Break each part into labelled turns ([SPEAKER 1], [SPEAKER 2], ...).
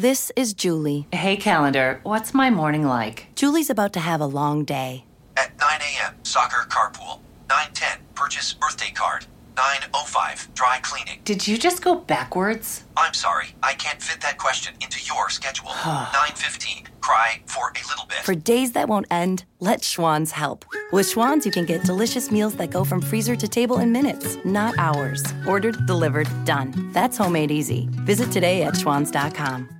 [SPEAKER 1] This is Julie.
[SPEAKER 2] Hey, calendar, what's my morning like?
[SPEAKER 1] Julie's about to have a long day.
[SPEAKER 3] At 9 a.m., soccer carpool. 9:10, purchase birthday card. 9:05, dry cleaning.
[SPEAKER 2] Did you just go backwards?
[SPEAKER 3] I'm sorry, I can't fit that question into your schedule. 9:15, cry for a little bit.
[SPEAKER 1] For days that won't end, let Schwan's help. With Schwan's, you can get delicious meals that go from freezer to table in minutes, not hours. Ordered, delivered, done. That's homemade easy. Visit today at schwans.com.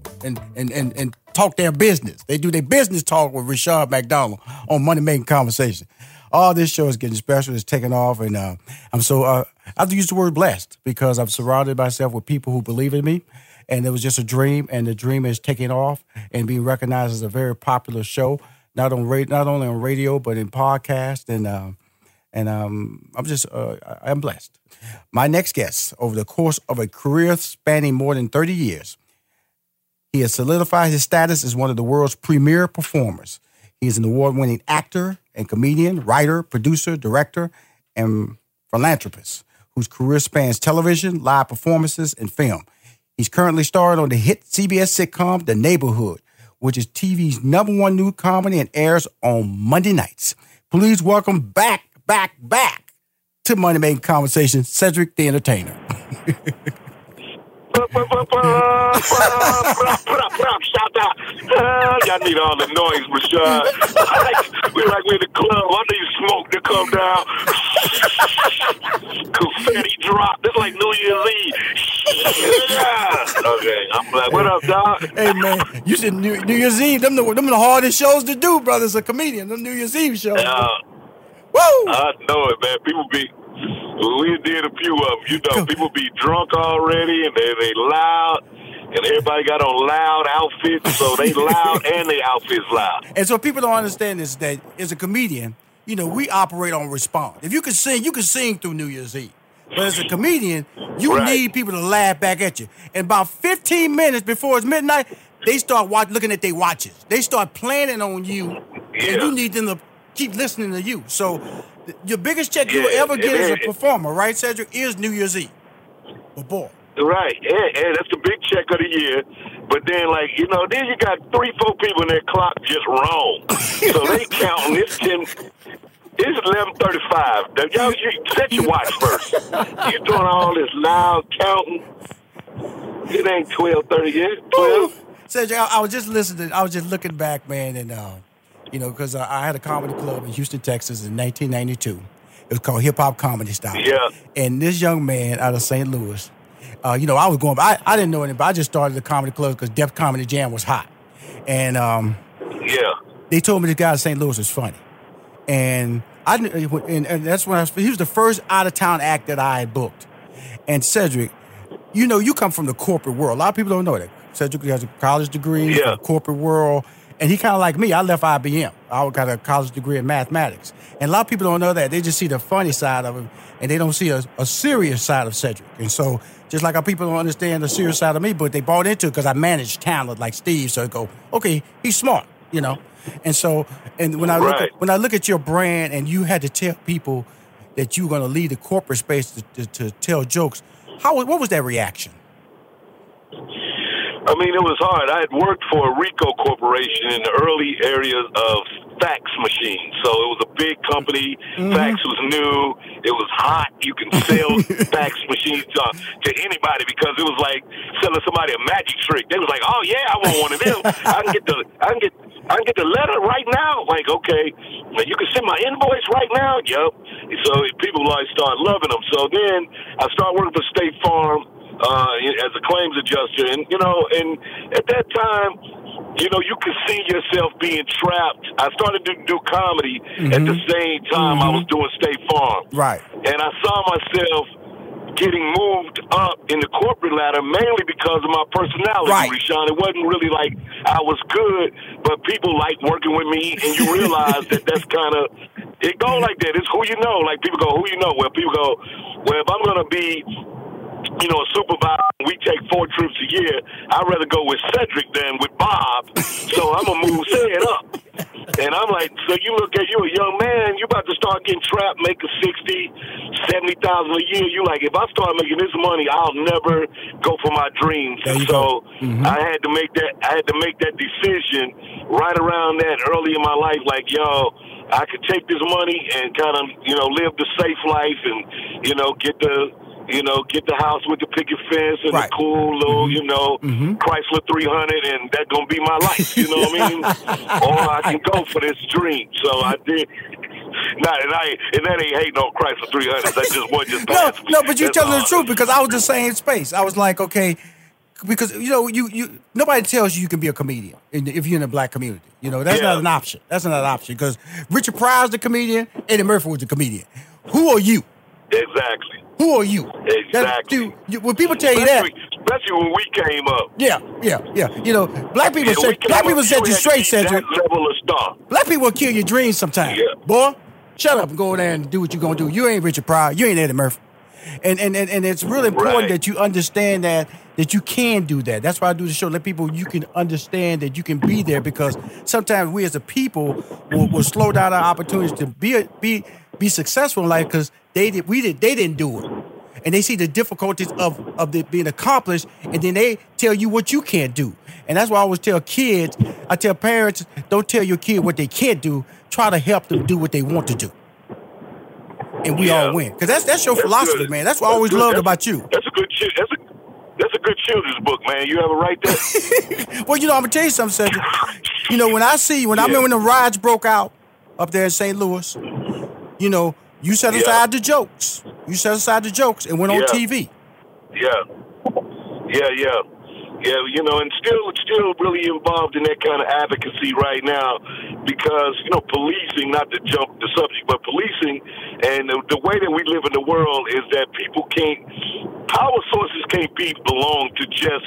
[SPEAKER 4] and, and, and, and talk their business. They do their business talk with Rushion McDonald on money making conversation. All this show is getting special. It's taking off, and uh, I'm so uh, I have to use the word blessed because I've surrounded myself with people who believe in me. And it was just a dream, and the dream is taking off and being recognized as a very popular show, not on ra- not only on radio but in podcast and. Um, and um, I'm just uh, I'm blessed. My next guest, over the course of a career spanning more than 30 years, he has solidified his status as one of the world's premier performers. He is an award-winning actor and comedian, writer, producer, director, and philanthropist whose career spans television, live performances, and film. He's currently starred on the hit CBS sitcom The Neighborhood, which is TV's number one new comedy and airs on Monday nights. Please welcome back, back, back to Money Making Conversation, Cedric the Entertainer.
[SPEAKER 5] Shout out. Y'all need all the noise, Rushion. like, we like we in the club. I need smoke to come down. Confetti drop. This like New Year's Eve. Okay, I'm like, what up, dog?
[SPEAKER 4] hey man, you said New, New Year's Eve. Them the them the hardest shows to do, brother. As a comedian, them New Year's Eve shows.
[SPEAKER 5] Uh,
[SPEAKER 4] Woo!
[SPEAKER 5] I know it, man. People be. We did a few of them. You know, people be drunk already, and they they loud, and everybody got on loud outfits, so they loud and they outfits loud.
[SPEAKER 4] And so people don't understand this that as a comedian, you know, we operate on response. If you can sing, you can sing through New Year's Eve. But as a comedian, you
[SPEAKER 5] Right.
[SPEAKER 4] need people to laugh back at you. And about 15 minutes before it's midnight, they start watch, looking at their watches. They start planning on you, and you need them to keep listening to you. So your biggest check you'll ever get as a performer, right, Cedric, is New Year's Eve. But boy,
[SPEAKER 5] Right, yeah, yeah, that's the big check of the year. But then, like you know, then you got three, four people in their clock just wrong, so they counting. It's ten. It's eleven thirty-five. Y'all, set your watch first. You doing all this loud counting? It ain't twelve thirty yet. Twelve.
[SPEAKER 4] Cedric, I, I was just listening. I was just looking back, man, and uh, you know, because uh, I had a comedy club in Houston, Texas, in 1992. It was called Hip Hop Comedy Style.
[SPEAKER 5] Yeah.
[SPEAKER 4] And this young man out of St. Louis, uh, you know, I was going. I, I didn't know anybody. I just started the comedy club because Def Comedy Jam was hot, and um,
[SPEAKER 5] Yeah.
[SPEAKER 4] they told me this guy out of St. Louis was funny, and I and, and that's when I was, he was the first out of town act that I had booked. And Cedric, you know, you come from the corporate world. A lot of people don't know that. Cedric has a college degree
[SPEAKER 5] Yeah.
[SPEAKER 4] corporate world, and he kind of like me. I left IBM. I got a college degree in mathematics, and a lot of people don't know that. They just see the funny side of him, and they don't see a, a serious side of Cedric. And so, just like how people don't understand the serious side of me, but they bought into it because I manage talent like Steve. So they go, okay, he's smart, you know. And so, and when I look at, when I look at your brand, and you had to tell people that you were going to lead the corporate space to, to, to tell jokes, how what was that reaction?
[SPEAKER 5] I mean, it was hard. I had worked for a Ricoh Corporation in the early areas of fax machines. So it was a big company. Mm-hmm. Fax was new. It was hot. You can sell fax machines to, to anybody because it was like selling somebody a magic trick. They was like, "Oh yeah, I want one of them. I can get the I can get I can get the letter right now." Like, okay, now you can send my invoice right now. Yep. So people like start loving them. So then I start working for State Farm uh, as a claims adjuster, and you know, and at that time, you know, you could see yourself being trapped. I started to do comedy at the same time I was doing State Farm,
[SPEAKER 4] Right.
[SPEAKER 5] and I saw myself getting moved up in the corporate ladder mainly because of my personality,
[SPEAKER 4] Right.
[SPEAKER 5] Rushion. It wasn't really like I was good, but people like working with me, and you realize that that's kind of it go like that. It's who you know. Like people go, who you know. Well, people go, well, if I'm gonna be you know, a supervisor, we take four trips a year. I'd rather go with Cedric than with Bob. So I'm gonna move Ced up. And I'm like, so you look at you a young man, you about to start getting trapped, making sixty, seventy thousand a year. You like, if I start making this money, I'll never go for my dreams. So.
[SPEAKER 4] Mhm.
[SPEAKER 5] I had to make that. I had to make that decision right around that early in my life. Like, yo, I could take this money and kind of, you know, live the safe life and, you know, get the, you know, get the house with the picket fence and
[SPEAKER 4] Right.
[SPEAKER 5] the cool little, you know,
[SPEAKER 4] Mhm.
[SPEAKER 5] Chrysler 300, and that's gonna be my life. You know what I mean? or I can go for this dream. So I did. Not, and I and that ain't hating on Chrysler 300. That just was just
[SPEAKER 4] No,
[SPEAKER 5] me.
[SPEAKER 4] no, but you're
[SPEAKER 5] That's
[SPEAKER 4] telling the truth because I was the same space. I was like, okay, because you know, you you nobody tells you you can be a comedian in- if you're in the black community. You know, that's
[SPEAKER 5] Yeah.
[SPEAKER 4] not an option. That's not an option because Richard Pryor's the comedian, Eddie Murphy was the comedian. Who are you?
[SPEAKER 5] Exactly.
[SPEAKER 4] Who are you?
[SPEAKER 5] Exactly.
[SPEAKER 4] dude, when people tell you that,
[SPEAKER 5] Especially, when we came up.
[SPEAKER 4] yeah, yeah, yeah. You know, black people
[SPEAKER 5] Yeah,
[SPEAKER 4] said black people set you straight, Cedric.
[SPEAKER 5] Level of star.
[SPEAKER 4] Black people will kill your dreams sometimes.
[SPEAKER 5] Yeah.
[SPEAKER 4] Boy, shut up and go there and do what you're gonna do. You ain't Richard Pryor. You ain't Eddie Murphy. And and, and, and it's really important
[SPEAKER 5] Right.
[SPEAKER 4] that you understand that that you can do that. That's why I do the show. Let people you can understand that you can be there because sometimes we as a people will, will slow down our opportunities to be be be successful in life because they did we did they didn't do it. And they see the difficulties of, of it being accomplished, and then they tell you what you can't do. And that's why I always tell kids, I tell parents, don't tell your kid what they can't do. Try to help them do what they want to do. And we
[SPEAKER 5] Yeah.
[SPEAKER 4] all win. Because that's that's your
[SPEAKER 5] That's
[SPEAKER 4] philosophy,
[SPEAKER 5] good.
[SPEAKER 4] man. That's what I always
[SPEAKER 5] good.
[SPEAKER 4] loved
[SPEAKER 5] That's-
[SPEAKER 4] about you.
[SPEAKER 5] That's a good. That's a. That's a good children's book, man. You have it right there.
[SPEAKER 4] Well, you know, I'm gonna tell you something, Cedric. You know, when I see when I
[SPEAKER 5] Yeah.
[SPEAKER 4] remember when the riots broke out up there in St. Louis, you know, you set
[SPEAKER 5] Yeah.
[SPEAKER 4] aside the jokes. You set aside the jokes and went on TV.
[SPEAKER 5] Yeah, yeah, yeah, yeah. You know, and still, still really involved in that kind of advocacy right now because you know, policing. Not to jump the subject, but policing and the, the way that we live in the world is that people can't. Power sources can't be belong to just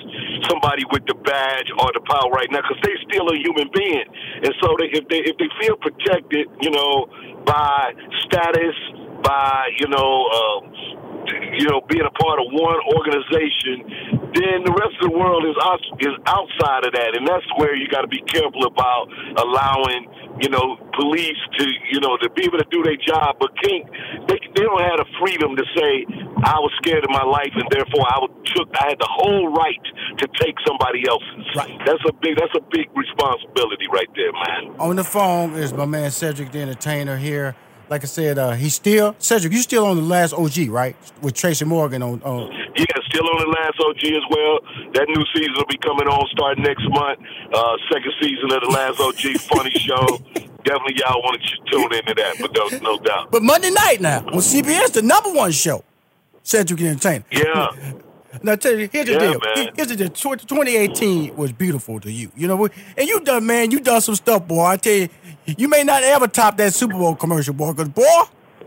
[SPEAKER 5] somebody with the badge or the power right now because they still a human being, and so they, if they if they feel protected, you know, by status, by you know. Um, you know, being a part of one organization, then the rest of the world is out, is outside of that, and that's where you got to be careful about allowing, you know, police to, you know, to be able to do their job, but can't they? They don't have the freedom to say I was scared of my life, and therefore I took I had the whole right to take somebody else's.
[SPEAKER 4] Right.
[SPEAKER 5] That's a big that's a big responsibility right there, man.
[SPEAKER 4] On the phone is my man Cedric the Entertainer here. Like I said, uh, he's still Cedric. You still on the last OG, right? With Tracy Morgan on. on
[SPEAKER 5] Yeah, still on the last OG as well. That new season will be coming on starting next month. Uh, second season of the last OG funny show. Definitely, y'all want to tune into that, but no, no doubt.
[SPEAKER 4] but Monday night now on CBS, the number one show, Cedric the Entertainer.
[SPEAKER 5] Yeah,
[SPEAKER 4] Now, tell you, here's the
[SPEAKER 5] Yeah,
[SPEAKER 4] deal.
[SPEAKER 5] man.
[SPEAKER 4] Here's the deal. 2018 was beautiful to you. You know, and you done, man. You done some stuff, boy. I tell you, you may not ever top that Super Bowl commercial, boy. Because boy,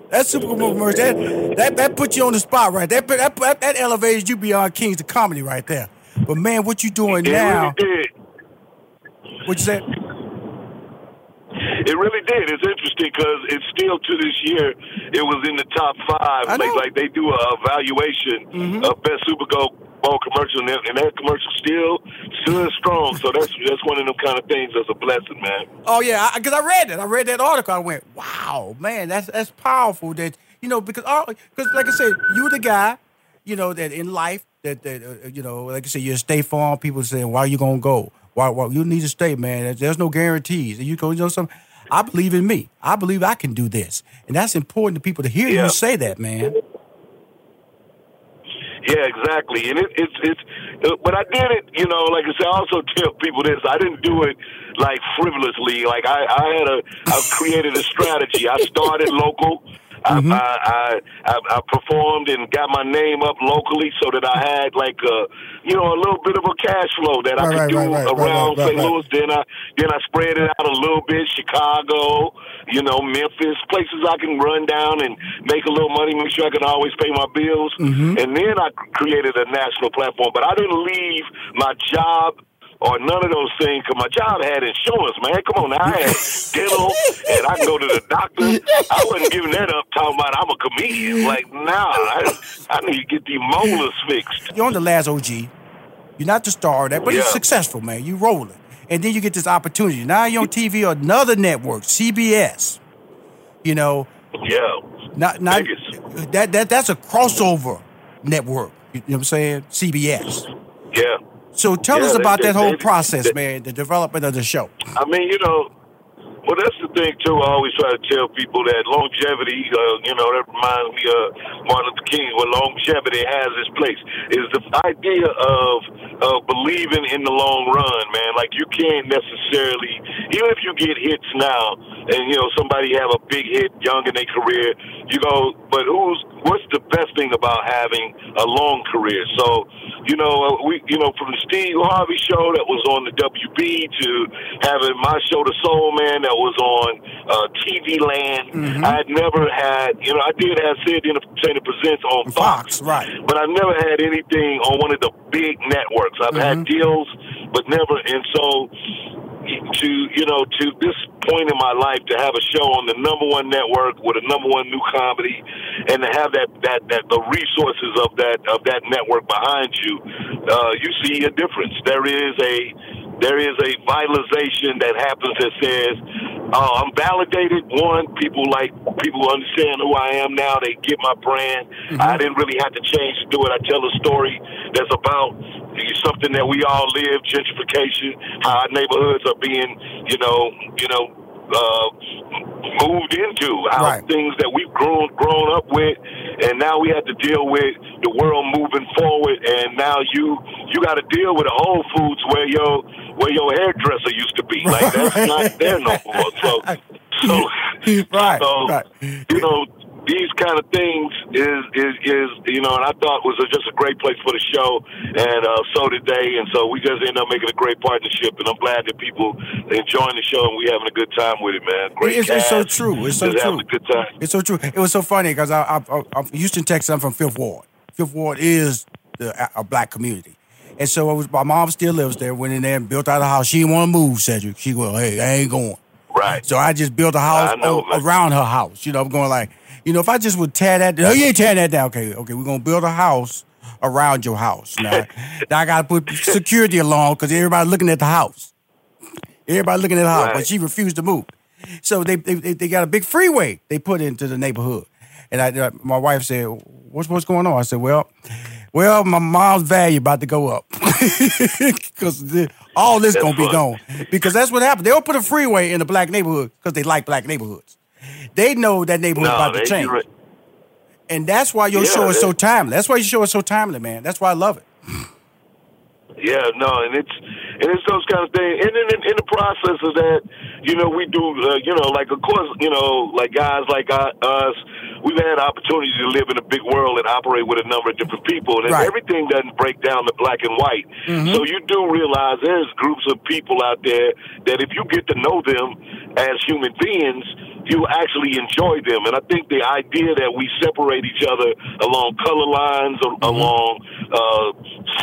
[SPEAKER 4] that Super Bowl commercial, that that, that put you on the spot, right? That that that, that elevated you beyond kings of comedy, right there. But man, what you doing now? What you said?
[SPEAKER 5] It really did. It's interesting because it's still to this year. It was in the top five. Like.
[SPEAKER 4] Mm-hmm.
[SPEAKER 5] like they do a evaluation of best Super Bowl Bowl commercial, and that, and that commercial still still is strong. So that's that's one of them kind of things that's a blessing, man.
[SPEAKER 4] Oh yeah, because I, read it. I read that article. I went, wow, man, that's that's powerful. That you know, because because like I said, you the guy, you know, that in life that that uh, you know, like I said, you're a State Farm. People saying, why are you gonna go? Why, why you need to stay, man? There's, no guarantees. You go, you know, some. I believe in me. I believe I can do this, and that's important to people to hear
[SPEAKER 5] Yeah.
[SPEAKER 4] you say that, man.
[SPEAKER 5] Yeah, exactly. And it, it's it's. Uh, but I did it, you know. Like I said, I also tell people this. I didn't do it like frivolously. Like I, I had a, I created a strategy. I started local. I, I, I I performed and got my name up locally so that I had like a you know a little bit of a cash flow that I could
[SPEAKER 4] right,
[SPEAKER 5] do
[SPEAKER 4] right, right, right,
[SPEAKER 5] around
[SPEAKER 4] right,
[SPEAKER 5] St.
[SPEAKER 4] right.
[SPEAKER 5] Louis. Then I then I spread it out a little bit. Chicago, you know, Memphis, places I can run down and make a little money, make sure I can always pay my bills.
[SPEAKER 4] Mm-hmm.
[SPEAKER 5] And then I created a national platform. But I didn't leave my job or none of those things because my job had insurance, man. Come on, now. I had dental and I go to the doctor. I wasn't giving that up talking about I'm a comedian. Like, nah, I, I need to get these molars fixed.
[SPEAKER 4] You're on the last OG. You're not the star of that, but you're successful, man. You're rolling. And then you get this opportunity. Now you're on TV another network, CBS. You know,
[SPEAKER 5] Yeah.
[SPEAKER 4] not not that that that's a crossover network. You know what I'm saying? CBS.
[SPEAKER 5] Yeah.
[SPEAKER 4] So tell
[SPEAKER 5] Yeah,
[SPEAKER 4] us about
[SPEAKER 5] they-
[SPEAKER 4] that whole
[SPEAKER 5] they-
[SPEAKER 4] process,
[SPEAKER 5] they-
[SPEAKER 4] man, the development of the show.
[SPEAKER 5] I mean, you know, well, that's the thing too. I always try to tell people that longevity, uh, you know, that reminds me of Martin Luther King. Where longevity has its place is the idea of of believing in the long run, man. Like you can't necessarily, even if you get hits now, and you know somebody have a big hit young in their career, you go, but who's what's the best thing about having a long career? So, you know, uh, we, you know, from the Steve Harvey show that was on the WB to having my show, The Soul Man, that was on uh, TV Land. I had never had, you know, I did have Sid Entertainment Presents on
[SPEAKER 4] Fox,
[SPEAKER 5] Fox,
[SPEAKER 4] right.
[SPEAKER 5] but I never had anything on one of the big networks. I've had deals, but never, and so to you know to this point in my life to have a show on the number one network with a number one new comedy and to have that that that the resources of that of that network behind you uh you see a difference there is a there is a vitalization that happens that says uh, I'm validated. One, people like people understand who I am now. They get my brand. I didn't really have to change to do it. I tell a story that's about something that we all live, gentrification, how our neighborhoods are being, you know, you know, uh, moved into, how
[SPEAKER 4] Right.
[SPEAKER 5] things that we've grown grown up with, and now we have to deal with the world moving forward. And now you you got to deal with the Whole Foods where your where your hairdresser used to be. Like that's not there no more. So so
[SPEAKER 4] Right,
[SPEAKER 5] so
[SPEAKER 4] right.
[SPEAKER 5] you know these kind of things is is is you know, and I thought was a, just a great place for the show, and uh, so did they, and so we just ended up making a great partnership, and I'm glad that people are enjoying the show and we having a good time with it, man. Great
[SPEAKER 4] It's, it's so true. It's so true.
[SPEAKER 5] a good time.
[SPEAKER 4] It's so true. It was so funny because I, I, I, I'm Houston, Texas. I'm from Fifth Ward. Fifth Ward is the, a, black community. And so was, my mom still lives there. Went in there and built out a house. She didn't want to move, Cedric. She go, hey, I ain't going.
[SPEAKER 5] Right.
[SPEAKER 4] So I just built a house
[SPEAKER 5] know,
[SPEAKER 4] o- around her house. You know, I'm going like, you know, if I just would tear that, oh, you ain't tearing that down. Okay, okay, we're gonna build a house around your house. Now, now I gotta put security along because everybody looking at the house. Everybody looking at the house, but she refused to move. So they, they they got a big freeway they put into the neighborhood, and I uh, my wife said, "What's what's going on?" I said, "Well, well, my mom's value about to go up because all this
[SPEAKER 5] That's
[SPEAKER 4] gonna be gone because that's what happened. They'll put a freeway in a black neighborhood because they like black neighborhoods. They know that neighborhood
[SPEAKER 5] No,
[SPEAKER 4] about to change,
[SPEAKER 5] you're
[SPEAKER 4] and that's why your
[SPEAKER 5] Yeah,
[SPEAKER 4] show is so timely. That's why your show is so timely, man. That's why I love it.
[SPEAKER 5] Yeah, no, and it's and it's those kind of things. And then in, in the process of that, you know, we do, uh, you know, like of course, you know, like guys like uh, us, we've had opportunity to live in a big world and operate with a number of different people, and
[SPEAKER 4] Right.
[SPEAKER 5] everything doesn't break down to black and white. So you do realize there's groups of people out there that if you get to know them as human beings. You actually enjoy them, and I think the idea that we separate each other along color lines, a- along uh,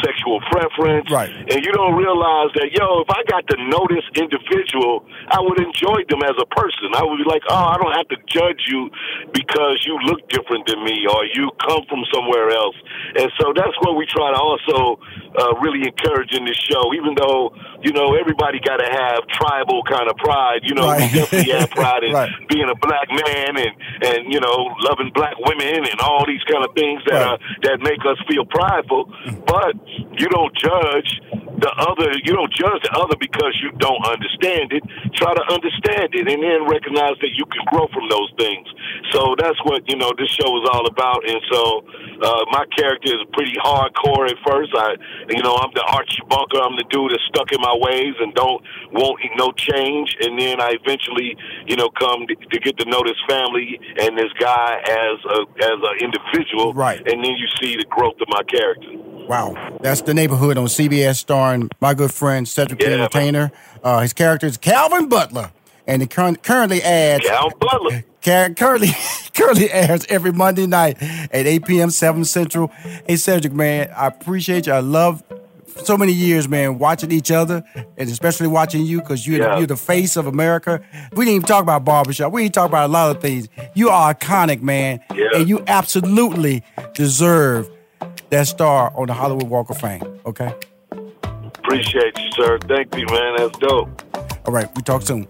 [SPEAKER 5] sexual preference,
[SPEAKER 4] Right.
[SPEAKER 5] and you don't realize that, yo, if I got to know this individual, I would enjoy them as a person. I would be like, oh, I don't have to judge you because you look different than me or you come from somewhere else. And so that's what we try to also uh, really encourage in this show, even though, you know, everybody got to have tribal kind of pride. You know,
[SPEAKER 4] Right.
[SPEAKER 5] we definitely have pride in
[SPEAKER 4] Right.
[SPEAKER 5] being a black man and, and, you know, loving black women and all these kind of things that
[SPEAKER 4] Right.
[SPEAKER 5] are, that make us feel prideful, but you don't judge the other. You don't judge the other because you don't understand it. Try to understand it, and then recognize that you can grow from those things. So that's what you know this show is all about. And so uh, my character is pretty hardcore at first. I, you know, I'm the Archie Bunker. I'm the dude that's stuck in my ways and don't want no change. And then I eventually, you know, come to, to get to know this family and this guy as a as an individual.
[SPEAKER 4] Right.
[SPEAKER 5] And then you see the growth of my character.
[SPEAKER 4] Wow, that's the neighborhood on CBS, starring my good friend Cedric
[SPEAKER 5] Yeah.
[SPEAKER 4] Entertainer. Uh, his character is Calvin Butler, and it current, currently adds
[SPEAKER 5] Cal Butler.
[SPEAKER 4] Car- currently currently airs every Monday night at 8 p.m. 7 Central. Hey Cedric, man, I appreciate you. I love so many years, man, watching each other, and especially watching you because you're,
[SPEAKER 5] Yeah.
[SPEAKER 4] the, you're the face of America. We didn't even talk about barbershop. We didn't talk about a lot of things. You are iconic, man,
[SPEAKER 5] Yeah.
[SPEAKER 4] and you absolutely deserve that star on the Hollywood Walk of Fame. Okay.
[SPEAKER 5] Appreciate you, sir. Thank you, man. That's dope.
[SPEAKER 4] All right, we talk soon.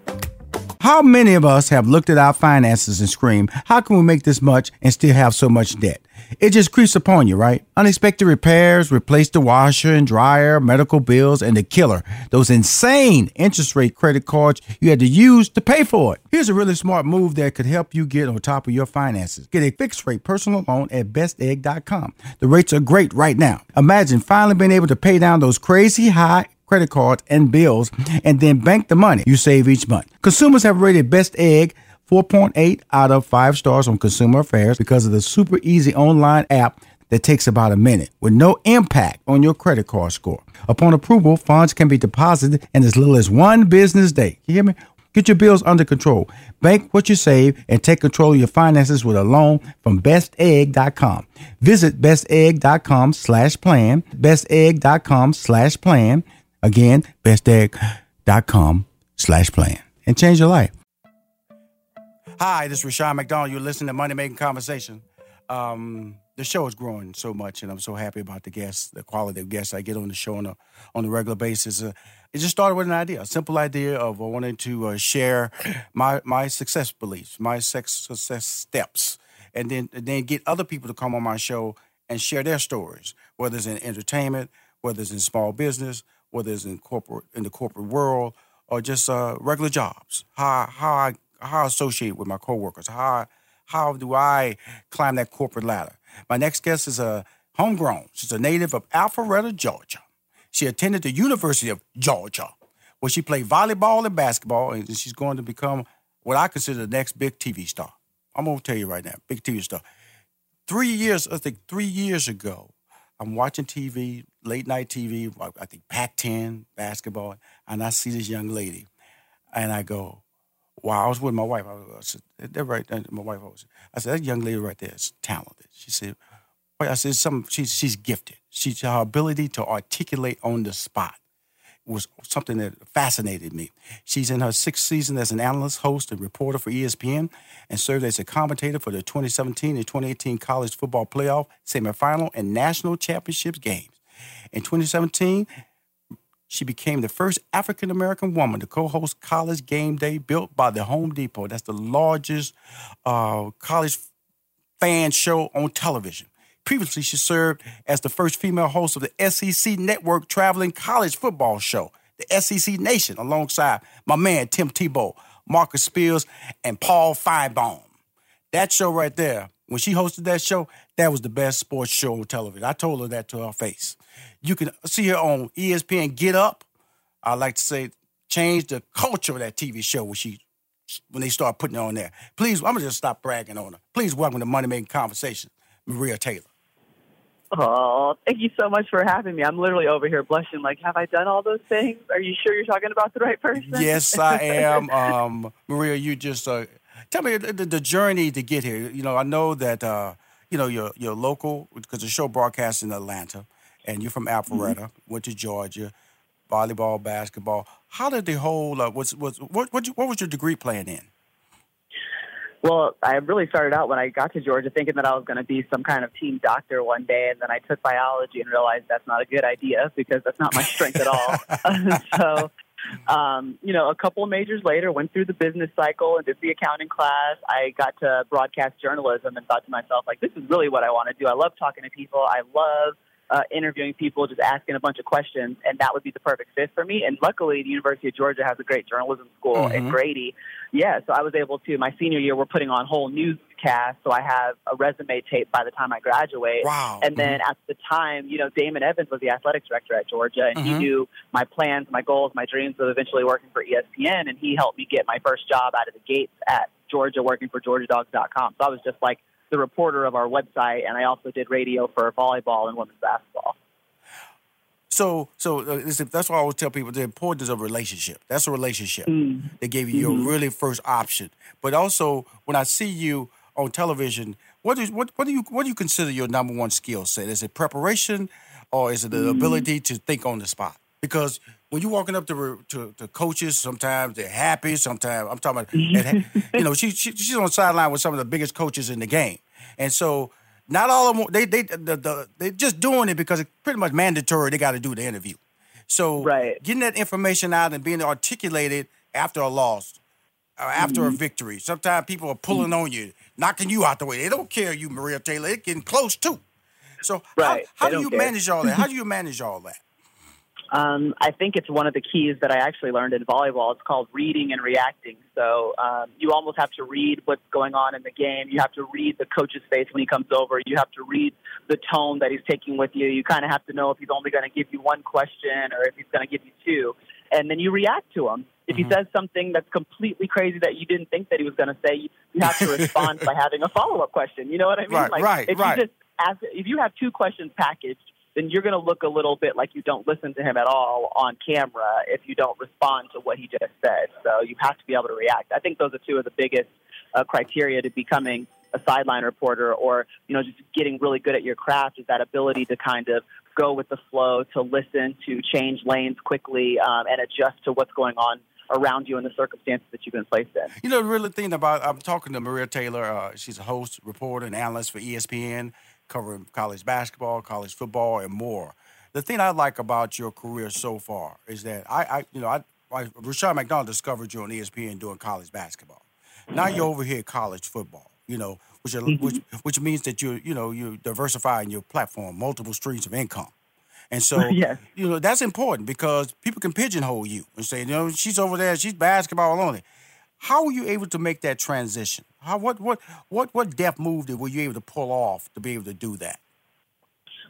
[SPEAKER 4] How many of us have looked at our finances and screamed, How can we make this much and still have so much debt? It just creeps upon you, right? Unexpected repairs, replace the washer and dryer, medical bills, and the killer, those insane interest rate credit cards you had to use to pay for it. Here's a really smart move that could help you get on top of your finances. Get a fixed rate personal loan at bestegg.com. The rates are great right now. Imagine finally being able to pay down those crazy high credit cards and bills and then bank the money you save each month. Consumers have rated Best Egg 4.8 out of 5 stars on Consumer Affairs because of the super easy online app that takes about a minute with no impact on your credit card score. Upon approval, funds can be deposited in as little as one business day. You hear me? Get your bills under control. Bank what you save and take control of your finances with a loan from bestegg.com. Visit bestegg.com slash plan, bestegg.com slash plan. Again, bestegg.com slash plan. And change your life. Hi, this is Rushion McDonald. You're listening to Money Making Conversation. Um, the show is growing so much, and I'm so happy about the guests, the quality of guests I get on the show on a on a regular basis. Uh, it just started with an idea, a simple idea of uh, wanting to uh, share my my success beliefs, my sex success steps, and then and then get other people to come on my show and share their stories, whether it's in entertainment, whether it's in small business, whether it's in corporate in the corporate world, or just uh, regular jobs. How how I how I associate with my coworkers. How how do I climb that corporate ladder? My next guest is a homegrown. She's a native of Alpharetta, Georgia. She attended the University of Georgia, where she played volleyball and basketball, and she's going to become what I consider the next big TV star. I'm gonna tell you right now, big TV star. Three years, I think three years ago, I'm watching TV, late night TV, I think Pac-10 basketball, and I see this young lady, and I go, "Wow!" I was with my wife. I, was- I said, "That right." there," My wife was. I said, "That young lady right there is talented." She said, "Wait," I said, "Some she's she's gifted. She's her ability to articulate on the spot." was something that fascinated me. She's in her sixth season as an analyst, host, and reporter for ESPN, and served as a commentator for the 2017 and 2018 college football playoff, semifinal, and national championships games. In 2017, she became the first African American woman to co-host College Game Day, built by the Home Depot. That's the largest uh, college fan show on television. Previously, she served as the first female host of the SEC Network traveling college football show, the SEC Nation, alongside my man Tim Tebow, Marcus Spears, and Paul Finebaum. That show right there, when she hosted that show, that was the best sports show on television. I told her that to her face. You can see her on ESPN Get Up. I like to say, change the culture of that TV show when she when they start putting her on there. Please, I'm gonna just stop bragging on her. Please welcome to Money Making Conversation, Maria Taylor.
[SPEAKER 6] Oh, thank you so much for having me. I'm literally over here blushing. Like, have I done all those things? Are you sure you're talking about the right person?
[SPEAKER 4] Yes, I am. Um, Maria, you just uh, tell me the, the journey to get here. You know, I know that uh, you know you're you're local because the show broadcasts in Atlanta, and you're from Alpharetta. Went to Georgia, volleyball, basketball. How did the whole uh, what's what's what what, you, what was your degree playing in?
[SPEAKER 6] Well, I really started out when I got to Georgia thinking that I was going to be some kind of team doctor one day, and then I took biology and realized that's not a good idea because that's not my strength at all. so, um, you know, a couple of majors later, went through the business cycle and did the accounting class. I got to broadcast journalism and thought to myself, like, this is really what I want to do. I love talking to people. I love uh, interviewing people, just asking a bunch of questions, and that would be the perfect fit for me. And luckily, the University of Georgia has a great journalism school
[SPEAKER 4] Mhm.
[SPEAKER 6] in Grady. Yeah, so I was able to. My senior year, we're putting on whole so I have a resume tape by the time I graduate.
[SPEAKER 4] Wow.
[SPEAKER 6] And then at the time, you know, Damon Evans was the athletics director at Georgia, and
[SPEAKER 4] Mhm.
[SPEAKER 6] he knew my plans, my goals, my dreams of eventually working for ESPN, and he helped me get my first job out of the gates at Georgia, working for GeorgiaDogs.com. So I was just like the reporter of our website, and I also did radio for volleyball and women's basketball.
[SPEAKER 4] So, so uh, listen, that's why I always tell people the importance of relationship. That's a relationship.
[SPEAKER 6] Mm.
[SPEAKER 4] They gave you your really first option. But also, when I see you on television, what is what what do you what do you consider your number one skill set? Is it preparation, or is it the mm-hmm. ability to think on the spot? Because when you're walking up to to, to coaches, sometimes they're happy. Sometimes I'm talking about, mm-hmm. you know, she, she she's on the sideline with some of the biggest coaches in the game, and so not all of them. They they the, the, they just doing it because it's pretty much mandatory. They got to do the interview. So
[SPEAKER 6] Right.
[SPEAKER 4] getting that information out and being articulated after a loss or after
[SPEAKER 6] Mm-hmm.
[SPEAKER 4] a victory. Sometimes people are pulling mm-hmm. on you, knocking you out the way. They don't care you, Maria Taylor. They're getting close too. So
[SPEAKER 6] Right.
[SPEAKER 4] how, how do you
[SPEAKER 6] care.
[SPEAKER 4] manage all that? How do you manage all that?
[SPEAKER 6] Um, I think it's one of the keys that I actually learned in volleyball. It's called reading and reacting. So um, you almost have to read what's going on in the game. You have to read the coach's face when he comes over. You have to read the tone that he's taking with you. You kind of have to know if he's only going to give you one question or if he's going to give you two. And then you react to him. If he says something that's completely crazy that you didn't think that he was going to say, you you have to respond by having a follow up question. You know what I mean?
[SPEAKER 4] Right,
[SPEAKER 6] like,
[SPEAKER 4] right,
[SPEAKER 6] if
[SPEAKER 4] right.
[SPEAKER 6] You just ask, if you have two questions packaged, then you're going to look a little bit like you don't listen to him at all on camera if you don't respond to what he just said. So you have to be able to react. I think those are two of the biggest uh, criteria to becoming a sideline reporter or, you know, just getting really good at your craft is that ability to kind of go with the flow, to listen, to change lanes quickly, um, and adjust to what's going on around you and the circumstances that you've been placed in.
[SPEAKER 4] You know, the really thing about I'm talking to Maria Taylor. Uh, she's a host, reporter, and analyst for ESPN, covering college basketball, college football, and more. The thing I like about your career so far is that I, I you know, I, I Rushion McDonald discovered you on ESPN doing college basketball. Now you're over here at college football. You know, which are, which which means that you you know you're diversifying your platform, multiple streams of income. And so,
[SPEAKER 6] Yes.
[SPEAKER 4] you know, that's important because people can pigeonhole you and say, you know, she's over there, she's basketball only. How were you able to make that transition? How what what what what depth move did were you able to pull off to be able to do that?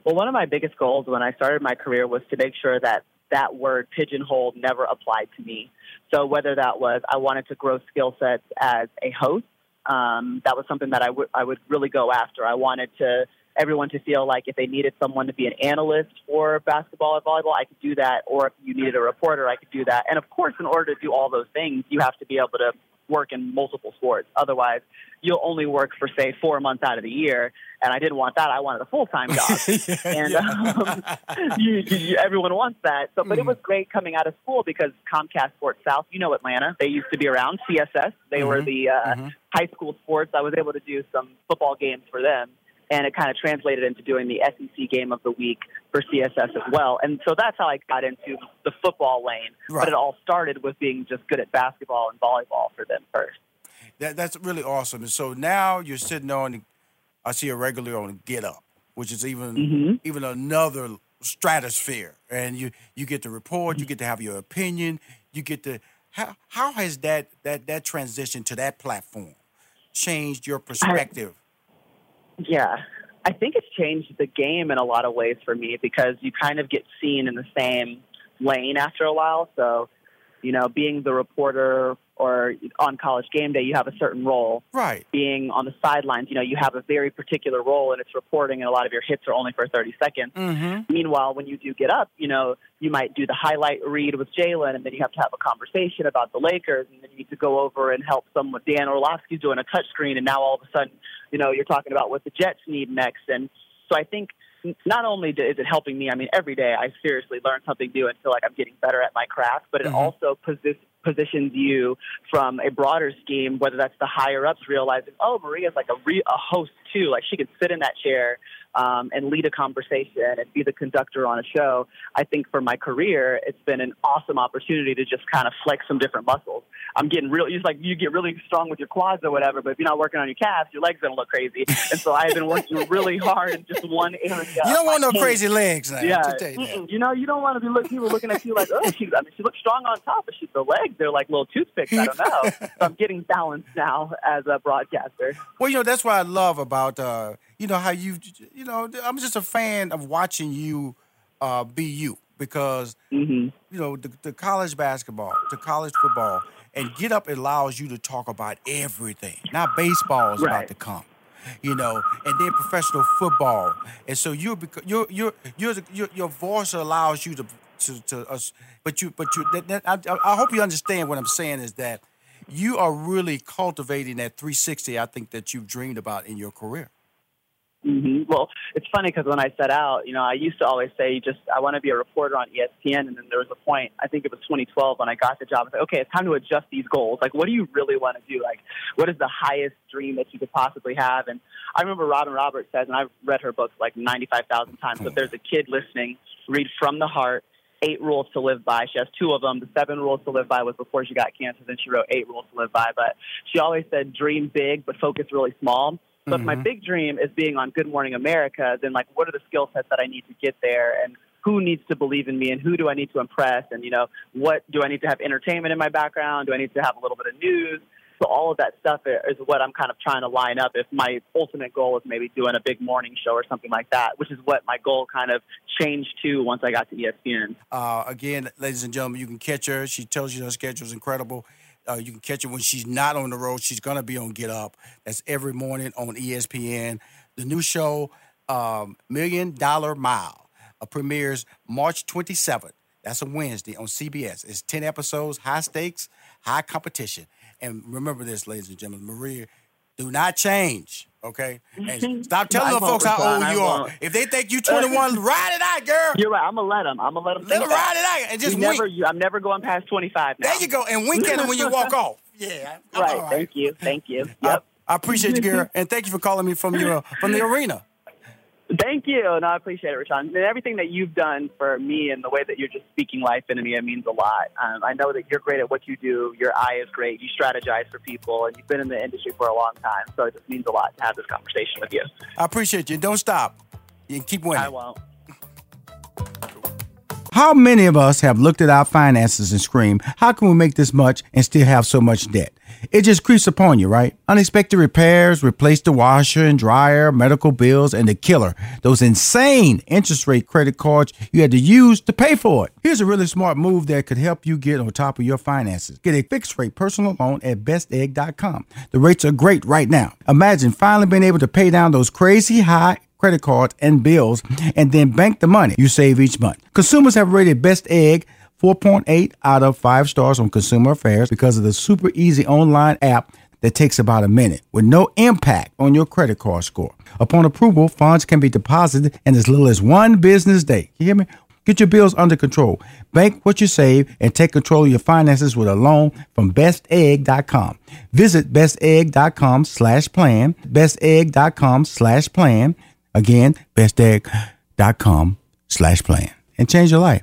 [SPEAKER 6] Well, one of my biggest goals when I started my career was to make sure that that word pigeonhole never applied to me. So whether that was I wanted to grow skill sets as a host, um, that was something that I would I would really go after. I wanted to everyone to feel like if they needed someone to be an analyst for basketball and volleyball, I could do that. Or if you needed a reporter, I could do that. And of course, in order to do all those things, you have to be able to work in multiple sports. Otherwise, you'll only work for say four months out of the year. And I didn't want that. I wanted a full time job. and um, you, you, everyone wants that. So, but it was great coming out of school because Comcast Sports South, you know Atlanta, they used to be around. CSS, they were the uh, high school sports. I was able to do some football games for them, and it kind of translated into doing the SEC game of the week for CSS as well. And so that's how I got into the football lane.
[SPEAKER 4] Right.
[SPEAKER 6] But it all started with being just good at basketball and volleyball for them first.
[SPEAKER 4] That that's really awesome. And so now you're sitting on I see you regularly on Get Up, which is even mm-hmm. even another stratosphere. And you you get to report, you get to have your opinion, you get to how how has that that that transition to that platform changed your perspective?
[SPEAKER 6] Yeah. I think it's changed the game in a lot of ways for me because you kind of get seen in the same lane after a while. So, you know, being the reporter or on college game day, you have a certain role.
[SPEAKER 4] Right.
[SPEAKER 6] Being on the sidelines, you know, you have a very particular role and it's reporting, and a lot of your hits are only for 30 seconds.
[SPEAKER 4] Mm-hmm.
[SPEAKER 6] Meanwhile, when you do get up, you know, you might do the highlight read with Jalen, and then you have to have a conversation about the Lakers, and then you need to go over and help someone. Dan Orlovsky's doing a touch screen, and now all of a sudden, you know, you're talking about what the Jets need next. And so I think not only is it helping me, I mean, every day I seriously learn something new and feel like I'm getting better at my craft, but it
[SPEAKER 4] Mhm.
[SPEAKER 6] also posi- positions you from a broader scheme, whether that's the higher ups realizing, oh, Maria's like a, re- a host too. Like she could sit in that chair um, and lead a conversation and be the conductor on a show. I think for my career, it's been an awesome opportunity to just kind of flex some different muscles. I'm getting real. It's like you get really strong with your quads or whatever, but if you're not working on your calves, your legs gonna look crazy. And so I've been working really hard in just one area.
[SPEAKER 4] You don't want no crazy legs. Now.
[SPEAKER 6] yeah,
[SPEAKER 4] you
[SPEAKER 6] you know, you don't want to be look, people looking at you like, oh, she's, I mean, she looks strong on top, but she's the legs, they're like little toothpicks. I don't know. so I'm getting balanced now as a broadcaster.
[SPEAKER 4] Well, you know, that's what I love about uh, you know how you you know I'm just a fan of watching you uh, be you because
[SPEAKER 6] hmm
[SPEAKER 4] you know the, the college basketball, the college football, and get up allows you to talk about everything. Now baseball is about to come. You know, and then professional football, and so you're bec- you're you're, your your voice allows you to to, to us, but you but you that, that, I, I hope you understand what I'm saying is that you are really cultivating that 360. I think that you've dreamed about in your career.
[SPEAKER 6] hmm Well, it's funny because when I set out, you know, I used to always say, just I want to be a reporter on ESPN, and then there was a point, I think it was 2012, when I got the job. I was like, okay, it's time to adjust these goals. Like, what do you really want to do? Like, what is the highest dream that you could possibly have? And I remember Robin Roberts says, and I've read her books like 95,000 times. So if there's a kid listening, read From the Heart. Eight rules to live by. She has two of them. The seven rules to live by was before she got cancer. Then she wrote eight rules to live by. But she always said, dream big, but focus really small. So if my mm-hmm. big dream is being on Good Morning America, then like what are the skill sets that I need to get there and who needs to believe in me and who do I need to impress and you know what do I need to have entertainment in my background? Do I need to have a little bit of news? So all of that stuff is what I'm kind of trying to line up if my ultimate goal is maybe doing a big morning show or something like that, which is what my goal kind of changed to once I got to ESPN.
[SPEAKER 4] Uh, again, ladies and gentlemen, you can catch her. She tells you her schedule is incredible. Uh, you can catch her when she's not on the road. She's going to be on Get Up. That's every morning on ESPN. The new show, um, Million Dollar Mile, uh, premieres March 27th. That's a Wednesday on CBS. It's 10 episodes, high stakes, high competition. And remember this, ladies and gentlemen, Maria, do not change, okay? And stop telling the folks how old
[SPEAKER 6] I
[SPEAKER 4] you are. If they think you're 21, ride it out, girl.
[SPEAKER 6] You're right. I'm gonna let them. I'm gonna let them.
[SPEAKER 4] Let them ride it out and just
[SPEAKER 6] you
[SPEAKER 4] wink.
[SPEAKER 6] never. You, I'm never going past 25 now.
[SPEAKER 4] There you go. And wink at them when you walk off. Yeah. I'm
[SPEAKER 6] Right. Thank you. Thank you.
[SPEAKER 4] I,
[SPEAKER 6] Yep.
[SPEAKER 4] I appreciate you, girl. And thank you for calling me from your from the arena.
[SPEAKER 6] Thank you. No, I appreciate it, Rushion. And everything that you've done for me and the way that you're just speaking life into me, it means a lot. Um, I know that you're great at what you do. Your eye is great. You strategize for people, and you've been in the industry for a long time. So it just means a lot to have this conversation with you.
[SPEAKER 4] I appreciate you. Don't stop. You keep winning.
[SPEAKER 6] I won't.
[SPEAKER 4] How many of us have looked at our finances and screamed, how can we make this much and still have so much debt? It just creeps upon you, right? Unexpected repairs, replace the washer and dryer, medical bills, and the killer, those insane interest rate credit cards you had to use to pay for it. Here's a really smart move that could help you get on top of your finances. Get a fixed rate personal loan at bestegg.com. The rates are great right now. Imagine finally being able to pay down those crazy high credit cards and bills and then bank the money you save each month. Consumers have rated Best Egg 4.8 out of 5 stars on Consumer Affairs because of the super easy online app that takes about a minute with no impact on your credit card score. Upon approval, funds can be deposited in as little as one business day. You hear me? Get your bills under control. Bank what you save and take control of your finances with a loan from bestegg.com. Visit bestegg.com slash plan, bestegg.com slash plan. Again, bestegg.com slash plan and change your life.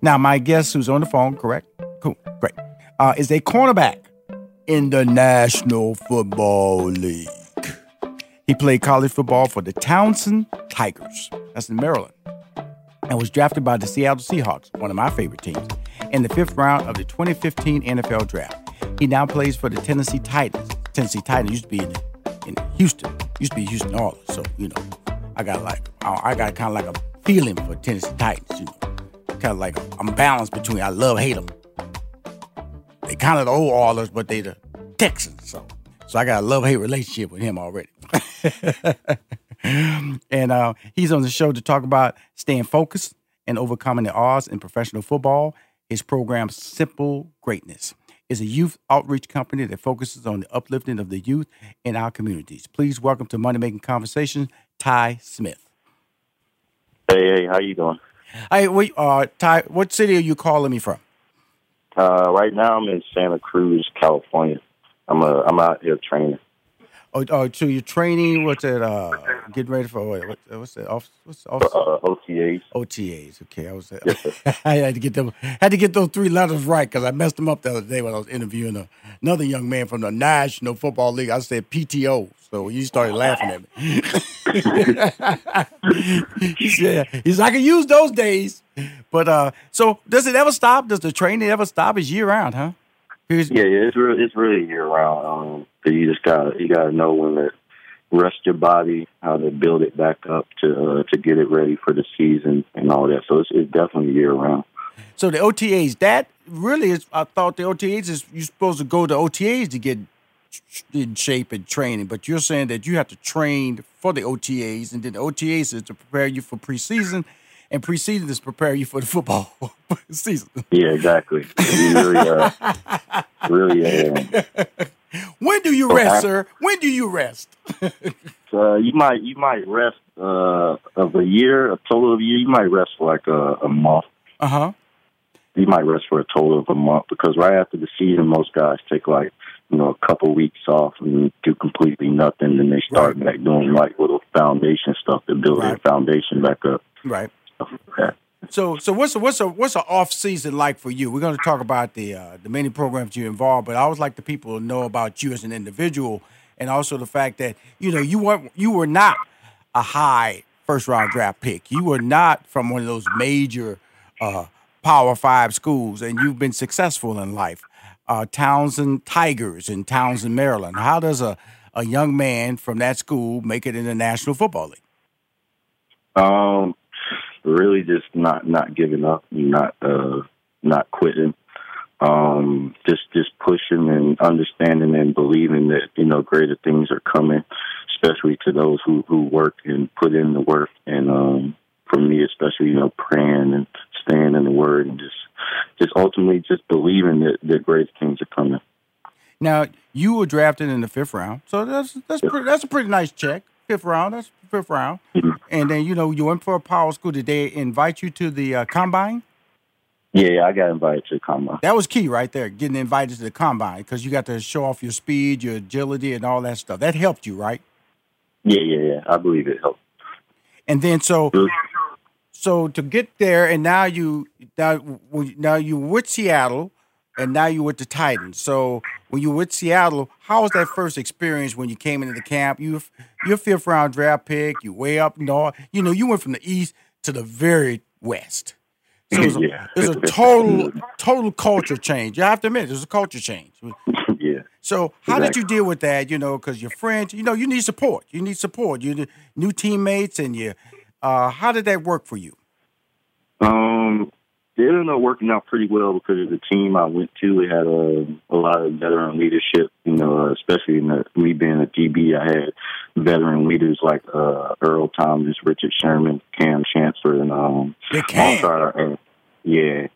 [SPEAKER 4] Now, my guest who's on the phone, correct? Cool, great. Uh, is a cornerback in the National Football League. He played college football for the Towson Tigers. That's in Maryland. And was drafted by the Seattle Seahawks, one of my favorite teams, in the fifth round of the 2015 NFL Draft. He now plays for the Tennessee Titans. Tennessee Titans used to be in, in Houston, used to be Houston Oilers. So, you know, I got like, I got kind of like a feeling for Tennessee Titans, you know. Kind of like I'm balanced between I love hate them. They kind of the old Oilers, but they the Texans. So so I got a love hate relationship with him already. and uh, he's on the show to talk about staying focused and overcoming the odds in professional football. His program, Simple Greatness, is a youth outreach company that focuses on the uplifting of the youth in our communities. Please welcome to Money Making Conversations, Tye Smith.
[SPEAKER 7] Hey, hey, how you doing?
[SPEAKER 4] Hey, wait, uh, Tye, what city are you calling me from?
[SPEAKER 7] Uh, right now, I'm in Santa Cruz, California. I'm a, I'm out here training.
[SPEAKER 4] Oh, oh, so you're training? What's it? Uh, getting ready for what? what what's that? Off, what's off,
[SPEAKER 7] Uh, OTAs.
[SPEAKER 4] OTAs. Okay, I was.
[SPEAKER 7] Yes.
[SPEAKER 4] I had to get them. Had to get those three letters right because I messed them up the other day when I was interviewing a, another young man from the National Football League. I said PTO, so you started laughing at me. he said, "He's I can use those days." But uh, so does it ever stop? Does the training ever stop? It's year round, huh?
[SPEAKER 7] Yeah, yeah, it's really, it's really year round. Um, but you just got, you got to know when to rest your body, how to build it back up to uh, to get it ready for the season and all that. So it's, it's definitely year round.
[SPEAKER 4] So the OTAs, that really is. I thought the OTAs is you're supposed to go to OTAs to get in shape and training, but you're saying that you have to train for the OTAs, and then the OTAs is to prepare you for preseason, and preseason is to prepare you for the football season.
[SPEAKER 7] Yeah, exactly. You really, uh, really, uh,
[SPEAKER 4] When do you rest,
[SPEAKER 7] I-
[SPEAKER 4] sir? When do you rest?
[SPEAKER 7] uh, you might, you might rest uh, of a year, a total of a year. You might rest for like a, a month.
[SPEAKER 4] Uh huh.
[SPEAKER 7] you might rest for a total of a month because right after the season, most guys take like you know a couple weeks off and do completely nothing, and they start
[SPEAKER 4] Right.
[SPEAKER 7] back doing like little foundation stuff to build their foundation back up.
[SPEAKER 4] Right.
[SPEAKER 7] Like.
[SPEAKER 4] So, so what's a, what's a what's an off season like for you? We're going to talk about the uh, the many programs you're involved, but I always like the people to know about you as an individual, and also the fact that you know you weren't you were not a high first round draft pick. You were not from one of those major uh, Power Five schools, and you've been successful in life. Uh, Towson Tigers in Towson, Maryland. How does a a young man from that school make it in the National Football League?
[SPEAKER 7] Um, really just not not giving up, not uh, not quitting. Um, just just pushing and understanding and believing that you know greater things are coming, especially to those who who work and put in the work. And um, for me, especially you know praying and staying in the Word and just just ultimately just believing that the great things are coming.
[SPEAKER 4] Now you were drafted in the fifth round, so that's that's pretty, that's a pretty nice check. Fifth round, that's fifth round, and then you know you went for a power school. Did they invite you to the uh, combine?
[SPEAKER 7] Yeah, yeah, I got invited to combine.
[SPEAKER 4] That was key right there, getting invited to the combine because you got to show off your speed, your agility, and all that stuff. That helped you, right?
[SPEAKER 7] Yeah, yeah, yeah. I believe it helped.
[SPEAKER 4] And then so so to get there, and now you now now you with Seattle, and now you with the Titans. So when you with Seattle, how was that first experience when you came into the camp? You you're a fifth round draft pick. You way up north. You know you went from the east to the very west. So it's a,
[SPEAKER 7] Yeah.
[SPEAKER 4] it's a total total culture change. You have to admit, there's a culture change.
[SPEAKER 7] yeah.
[SPEAKER 4] So how did you deal with that? You know, because your friends, you know, you need support. You need support. You need new teammates, and you. Uh, how did that work for you?
[SPEAKER 7] Um, it ended up working out pretty well because of the team I went to. We had a, a lot of veteran leadership, you know, especially in the, me being a DB. I had veteran leaders like uh, Earl Thomas, Richard Sherman, Kam Chancellor, and um, also our, uh, yeah.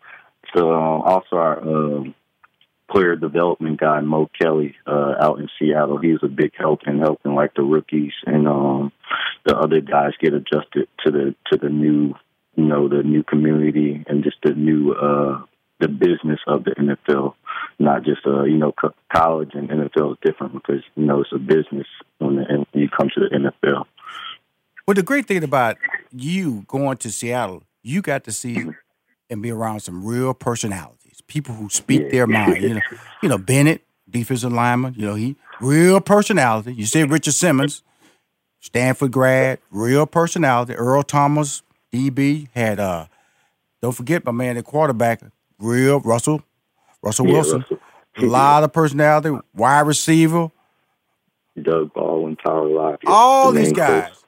[SPEAKER 7] So um, also our um, player development guy Mo Kelly uh, out in Seattle. He's a big help in helping like the rookies and um, the other guys get adjusted to the to the new you know the new community and just the new uh, the business of the NFL. Not just uh, you know co- college and NFL is different because you know it's a business when, the, when you come to the NFL.
[SPEAKER 4] Well, the great thing about you going to Seattle, you got to see and be around some real personalities, people who speak their mind. You know, you know Bennett, defensive lineman. You know he real personality. You see Richard Simmons, Stanford grad, real personality. Earl Thomas, DB, had uh, don't forget my man, the quarterback, real Russell, Russell
[SPEAKER 7] Yeah,
[SPEAKER 4] Wilson.
[SPEAKER 7] Russell.
[SPEAKER 4] A lot of personality, wide receiver,
[SPEAKER 7] Doug Baldwin, Tyler Lockett,
[SPEAKER 4] all
[SPEAKER 7] the
[SPEAKER 4] these guys.
[SPEAKER 7] coach.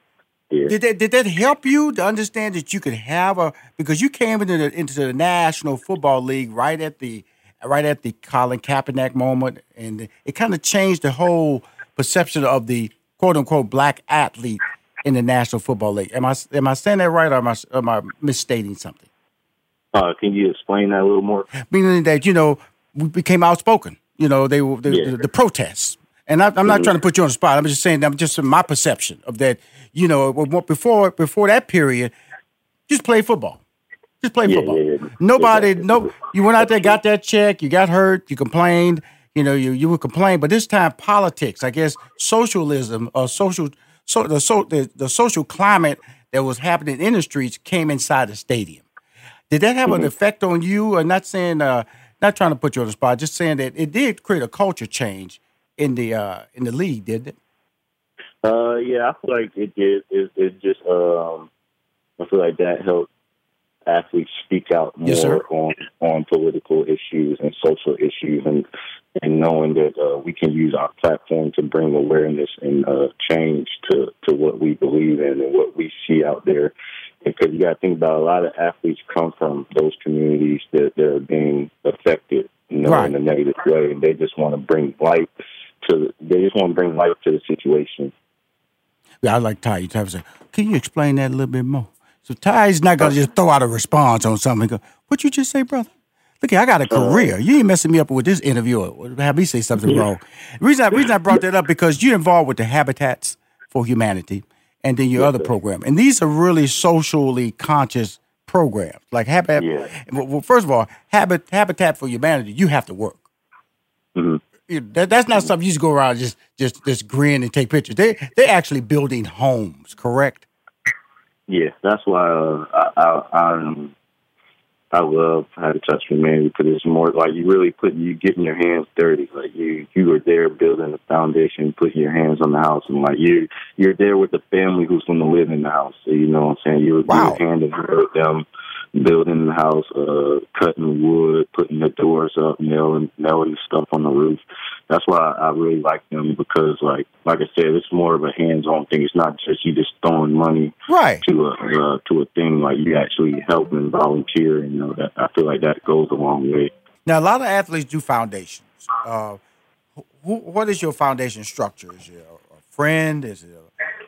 [SPEAKER 4] Did that did that help you to understand that you could have a because you came into the into the National Football League right at the right at the Colin Kaepernick moment, and it kind of changed the whole perception of the quote unquote black athlete in the National Football League. Am I am I saying that right, or am I am I misstating something?
[SPEAKER 7] Uh, can you explain that a little more?
[SPEAKER 4] Meaning that you know we became outspoken. You know they were the,
[SPEAKER 7] Yeah.
[SPEAKER 4] the, the protests, and I, I'm not trying to put you on the spot. I'm just saying I'm just my perception of that. You know, before before that period, just play football. Just play
[SPEAKER 7] Yeah,
[SPEAKER 4] football.
[SPEAKER 7] yeah, yeah.
[SPEAKER 4] Nobody,
[SPEAKER 7] Exactly.
[SPEAKER 4] no, you went out there, got that check, you got hurt, you complained, you know, you you would complain. But this time, politics, I guess, socialism or social, so the so the, the social climate that was happening in the streets came inside the stadium. Did that have
[SPEAKER 7] Mm-hmm.
[SPEAKER 4] an effect on you? Or not saying, uh, not trying to put you on the spot, just saying that it did create a culture change in the uh, in the league, did it?
[SPEAKER 7] Uh, yeah, I feel like it did. It, it just, um, I feel like that helped athletes speak out more
[SPEAKER 4] Yes,
[SPEAKER 7] on on political issues and social issues, and and knowing that uh, we can use our platform to bring awareness and uh, change to to what we believe in and what we see out there. Because you got to think about a lot of athletes come from those communities that are being affected, you know,
[SPEAKER 4] Right.
[SPEAKER 7] in a negative way, and they just want to bring light to. They just want to bring life to the situation.
[SPEAKER 4] Yeah, I like Tye. You Tye say, can you explain that a little bit more? So Tye's not gonna just throw out a response on something. Go, what you just say, brother? Look, I got a career. You ain't messing me up with this interview. or Have me say something wrong. The reason I, reason I brought that up because you're involved with the Habitats for Humanity and then your other program, and these are really socially conscious programs. Like Habitat.
[SPEAKER 7] Yeah.
[SPEAKER 4] Well, first of all, Habit, Habitat for Humanity, you have to work.
[SPEAKER 7] Mhm.
[SPEAKER 4] You- That, that's not something you just go around just just just grin and take pictures. They they're actually building homes, correct?
[SPEAKER 7] Yeah, that's why uh, I I I, um, I love how to touch man because it's more like you really put you getting your hands dirty. Like you you are there building the foundation, putting your hands on the house, and like you you're there with the family who's going to live in the house. So, you know what I'm saying? You're,
[SPEAKER 4] Wow.
[SPEAKER 7] you're hand in hand with them, building the house, uh, cutting wood, putting the doors up, nailing nailing stuff on the roof. That's why I really like them because, like, like I said, it's more of a hands-on thing. It's not just you just throwing money
[SPEAKER 4] Right.
[SPEAKER 7] to a uh, to a thing like you actually help and volunteer. And, you know that I feel like that goes a long way.
[SPEAKER 4] Now, a lot of athletes do foundations. Uh, who, what is your foundation structure? Is it a, a friend? Is it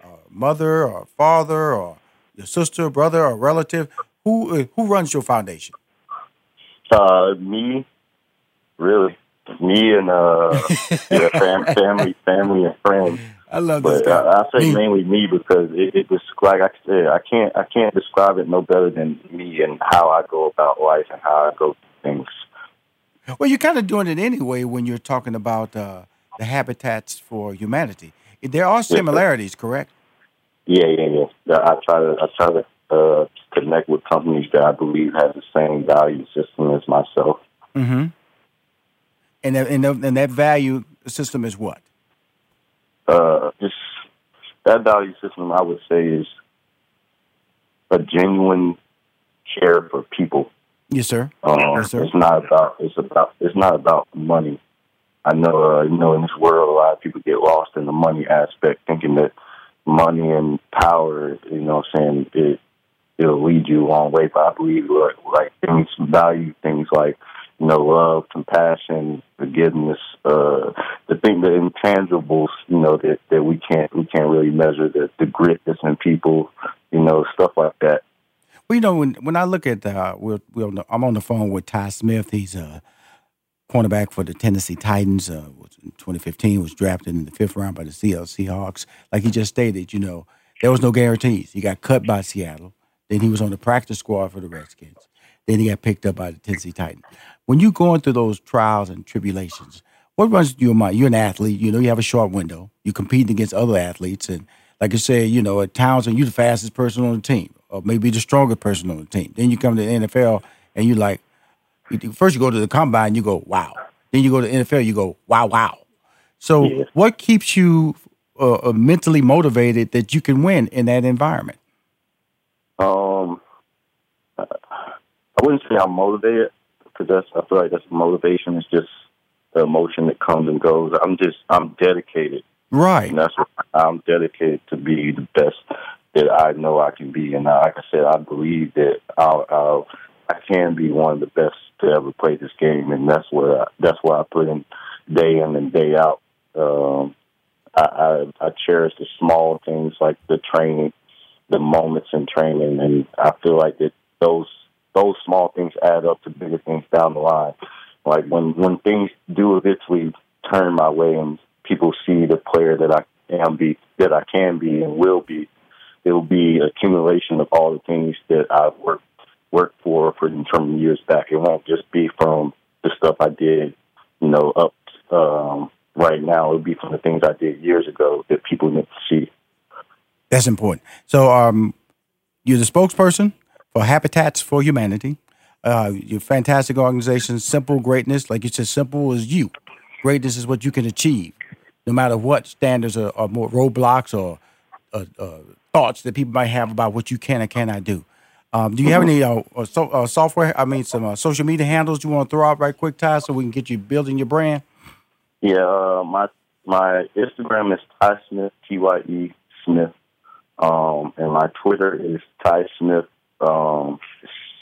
[SPEAKER 4] a, a mother or a father or your sister, brother, or relative? Who uh, who runs your foundation?
[SPEAKER 7] Uh, me, really, me and uh, yeah, fam- family, family and friends.
[SPEAKER 4] I love this
[SPEAKER 7] But
[SPEAKER 4] guy.
[SPEAKER 7] uh, I say
[SPEAKER 4] Me-
[SPEAKER 7] mainly me because it, it was like I said, I can't I can't describe it no better than me and how I go about life and how I go through things.
[SPEAKER 4] Well, you're kind of doing it anyway when you're talking about uh, the Habitats for Humanity. There are similarities, correct?
[SPEAKER 7] Yeah, yeah, yeah. Yeah, I try to I try to uh, connect with companies that I believe have the same value system as myself.
[SPEAKER 4] Mm-hmm. And that, and, that, and that value system is what?
[SPEAKER 7] Uh, just that value system, I would say, is a genuine care for people.
[SPEAKER 4] Yes, sir.
[SPEAKER 7] Um,
[SPEAKER 4] Yes, sir.
[SPEAKER 7] It's not about it's about it's not about money. I know uh, you know in this world a lot of people get lost in the money aspect, thinking that money and power, you know, what I'm saying it it'll lead you a long way. But I believe like, things value things like you know love, compassion, forgiveness, uh, the thing the intangibles, you know that that we can't we can't really measure the the grit that's in people, you know, stuff like that.
[SPEAKER 4] Well, you know, when when I look at, uh, we're, we're on the, I'm on the phone with Tye Smith. He's a cornerback for the Tennessee Titans. Uh, was in 2015 was drafted in the fifth round by the Seattle Seahawks. Like he just stated, you know, there was no guarantees. He got cut by Seattle. Then he was on the practice squad for the Redskins. Then he got picked up by the Tennessee Titans. When you're going through those trials and tribulations, what runs through your mind? You're an athlete. You know, you have a short window. You're competing against other athletes, and like I said, you know, at Towson, you're the fastest person on the team, or maybe the strongest person on the team. Then you come to the NFL, and you're like, first you go to the combine, you go, wow. Then you go to the NFL, you go, wow, wow. So,
[SPEAKER 7] Yeah.
[SPEAKER 4] what keeps you uh, uh, mentally motivated that you can win in that environment?
[SPEAKER 7] Um, I wouldn't say I'm motivated because that's I feel like that's motivation. It's just the emotion that comes and goes. I'm just I'm dedicated,
[SPEAKER 4] Right.
[SPEAKER 7] and that's I'm dedicated to be the best that I know I can be. And like I said, I believe that I'll, I'll I can be one of the best to ever play this game, and that's what I, that's why I put in day in and day out. Um, I, I I cherish the small things like the training, the moments in training, and I feel like that those those small things add up to bigger things down the line. Like when when things do eventually turn my way and people see the player that I am be that I can be and will be, it will be accumulation of all the things that I've worked worked for for from years back. It won't just be from the stuff I did, you know, up um, right now. It'll be from the things I did years ago that people need to see.
[SPEAKER 4] That's important. So, um, you're the spokesperson for Habitats for Humanity. Uh, you're a fantastic organization, simple greatness. Like you said, simple as you. Greatness is what you can achieve, no matter what standards or, or more roadblocks or uh, uh, thoughts that people might have about what you can and cannot do. Um, do you have any uh, uh, so, uh, software? I mean, some uh, social media handles you want to throw out right quick, Tye, so we can get you building your brand?
[SPEAKER 7] Yeah, uh, my my Instagram is Tye Smith T Y E Smith, um, and my Twitter is Tye Smith um,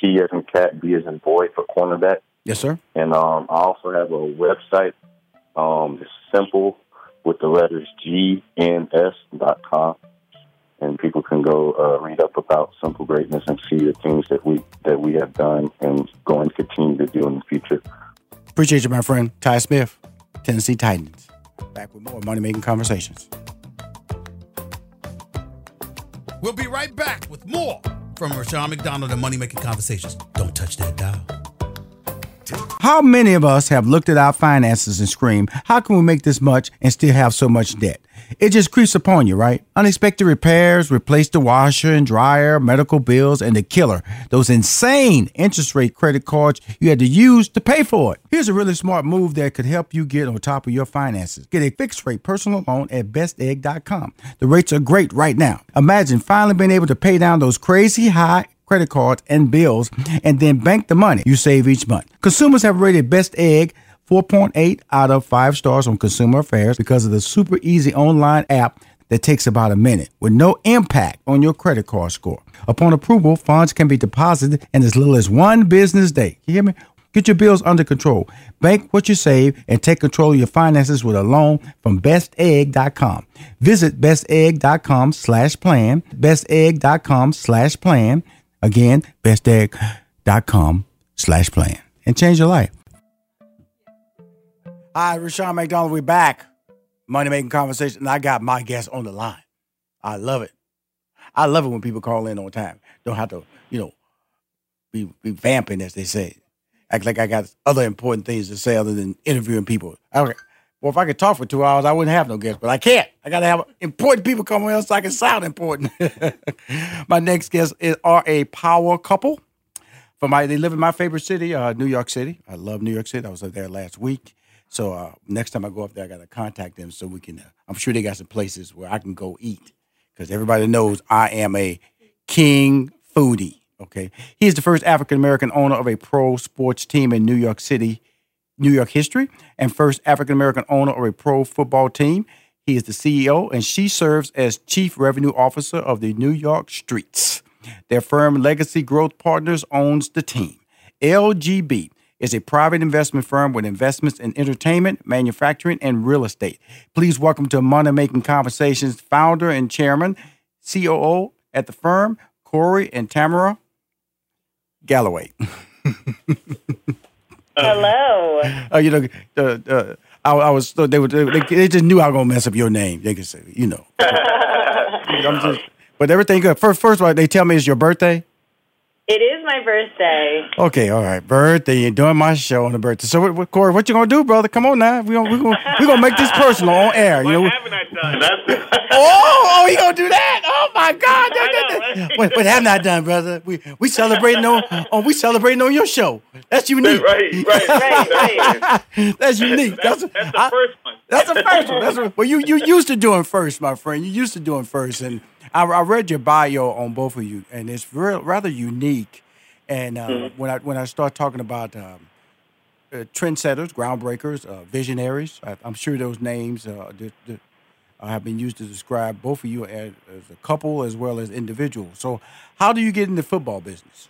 [SPEAKER 7] C as in cat, B as in boy for cornerback.
[SPEAKER 4] Yes, sir.
[SPEAKER 7] And um, I also have a website. Um, it's simple with the letters G N S dot com and people can go uh, read up about Simple Greatness and see the things that we that we have done and going to continue to do in the future.
[SPEAKER 4] Appreciate you, my friend Tye Smith, Tennessee Titans. Back with more money making conversations.
[SPEAKER 8] We'll be right back with more from Rushion McDonald and Money Making Conversations. Don't touch that dial.
[SPEAKER 4] How many of us have looked at our finances and screamed, How can we make this much and still have so much debt? It just creeps upon you, right? Unexpected repairs, replace the washer and dryer, medical bills, and the killer, those insane interest rate credit cards you had to use to pay for it. Here's a really smart move that could help you get on top of your finances. Get a fixed rate personal loan at bestegg.com. The rates are great right now. Imagine finally being able to pay down those crazy high credit cards and bills and then bank the money you save each month. Consumers have rated Best Egg 4.8 out of 5 stars on Consumer Affairs because of the super easy online app that takes about a minute with no impact on your credit card score. Upon approval, funds can be deposited in as little as one business day. You hear me? Get your bills under control. Bank what you save and take control of your finances with a loan from bestegg.com. Visit bestegg.com slash plan, bestegg.com slash plan. Again, bestegg.com slash plan and change your life. Hi, Rushion McDonald. We're back. Money making conversation. And I got my guest on the line. I love it. I love it when people call in on time. Don't have to, you know, be, be vamping, as they say. Act like I got other important things to say other than interviewing people. Okay. Well, if I could talk for two hours, I wouldn't have no guests, but I can't. I got to have important people come on so I can sound important. my next guest is, are a power couple. From my, they live in my favorite city, uh, New York City. I love New York City. I was up there last week. So uh, next time I go up there, I got to contact them so we can. Uh, I'm sure they got some places where I can go eat because everybody knows I am a king foodie. Okay, he is the first African American owner of a pro sports team in New York City, New York history, and first African American owner of a pro football team. He is the CEO, and she serves as chief revenue officer of the New York Streets. Their firm, Legacy Growth Partners, owns the team. LGP is a private investment firm with investments in entertainment, manufacturing, and real estate. Please welcome to Money Making Conversations founder and chairman, COO at the firm, Corey and Tamara Galloway.
[SPEAKER 9] Hello.
[SPEAKER 4] Uh, you know, uh, uh, I, I, was they were they, they, just knew I was gonna mess up your name. They could say, you know. just, but everything good. First, first of all, they tell me it's your birthday.
[SPEAKER 9] It is my birthday.
[SPEAKER 4] Okay, all right, birthday. You're doing my show on the birthday. So, what, what, Corey, what you gonna do, brother? Come on now. We gonna we gonna we gonna make this personal on air. You know.
[SPEAKER 5] What haven't I done? That's
[SPEAKER 4] oh, oh, you gonna do that? Oh my God! what, what haven't I done, brother? We we celebrating on oh we celebrating on your show. That's unique.
[SPEAKER 5] right, right,
[SPEAKER 9] Right, right.
[SPEAKER 4] That's unique.
[SPEAKER 5] That's,
[SPEAKER 4] That's,
[SPEAKER 5] that's the
[SPEAKER 4] I-
[SPEAKER 5] first one.
[SPEAKER 4] That's the first one. That's what, well, you you used to doing first, my friend. You used to doing first, and I, I read your bio on both of you, and it's real, rather unique. And uh, when I when I start talking about um, uh, trendsetters, groundbreakers, uh, visionaries, I, I'm sure those names uh, uh, have been used to describe both of you as, as a couple as well as individuals. So, how do you get into football business?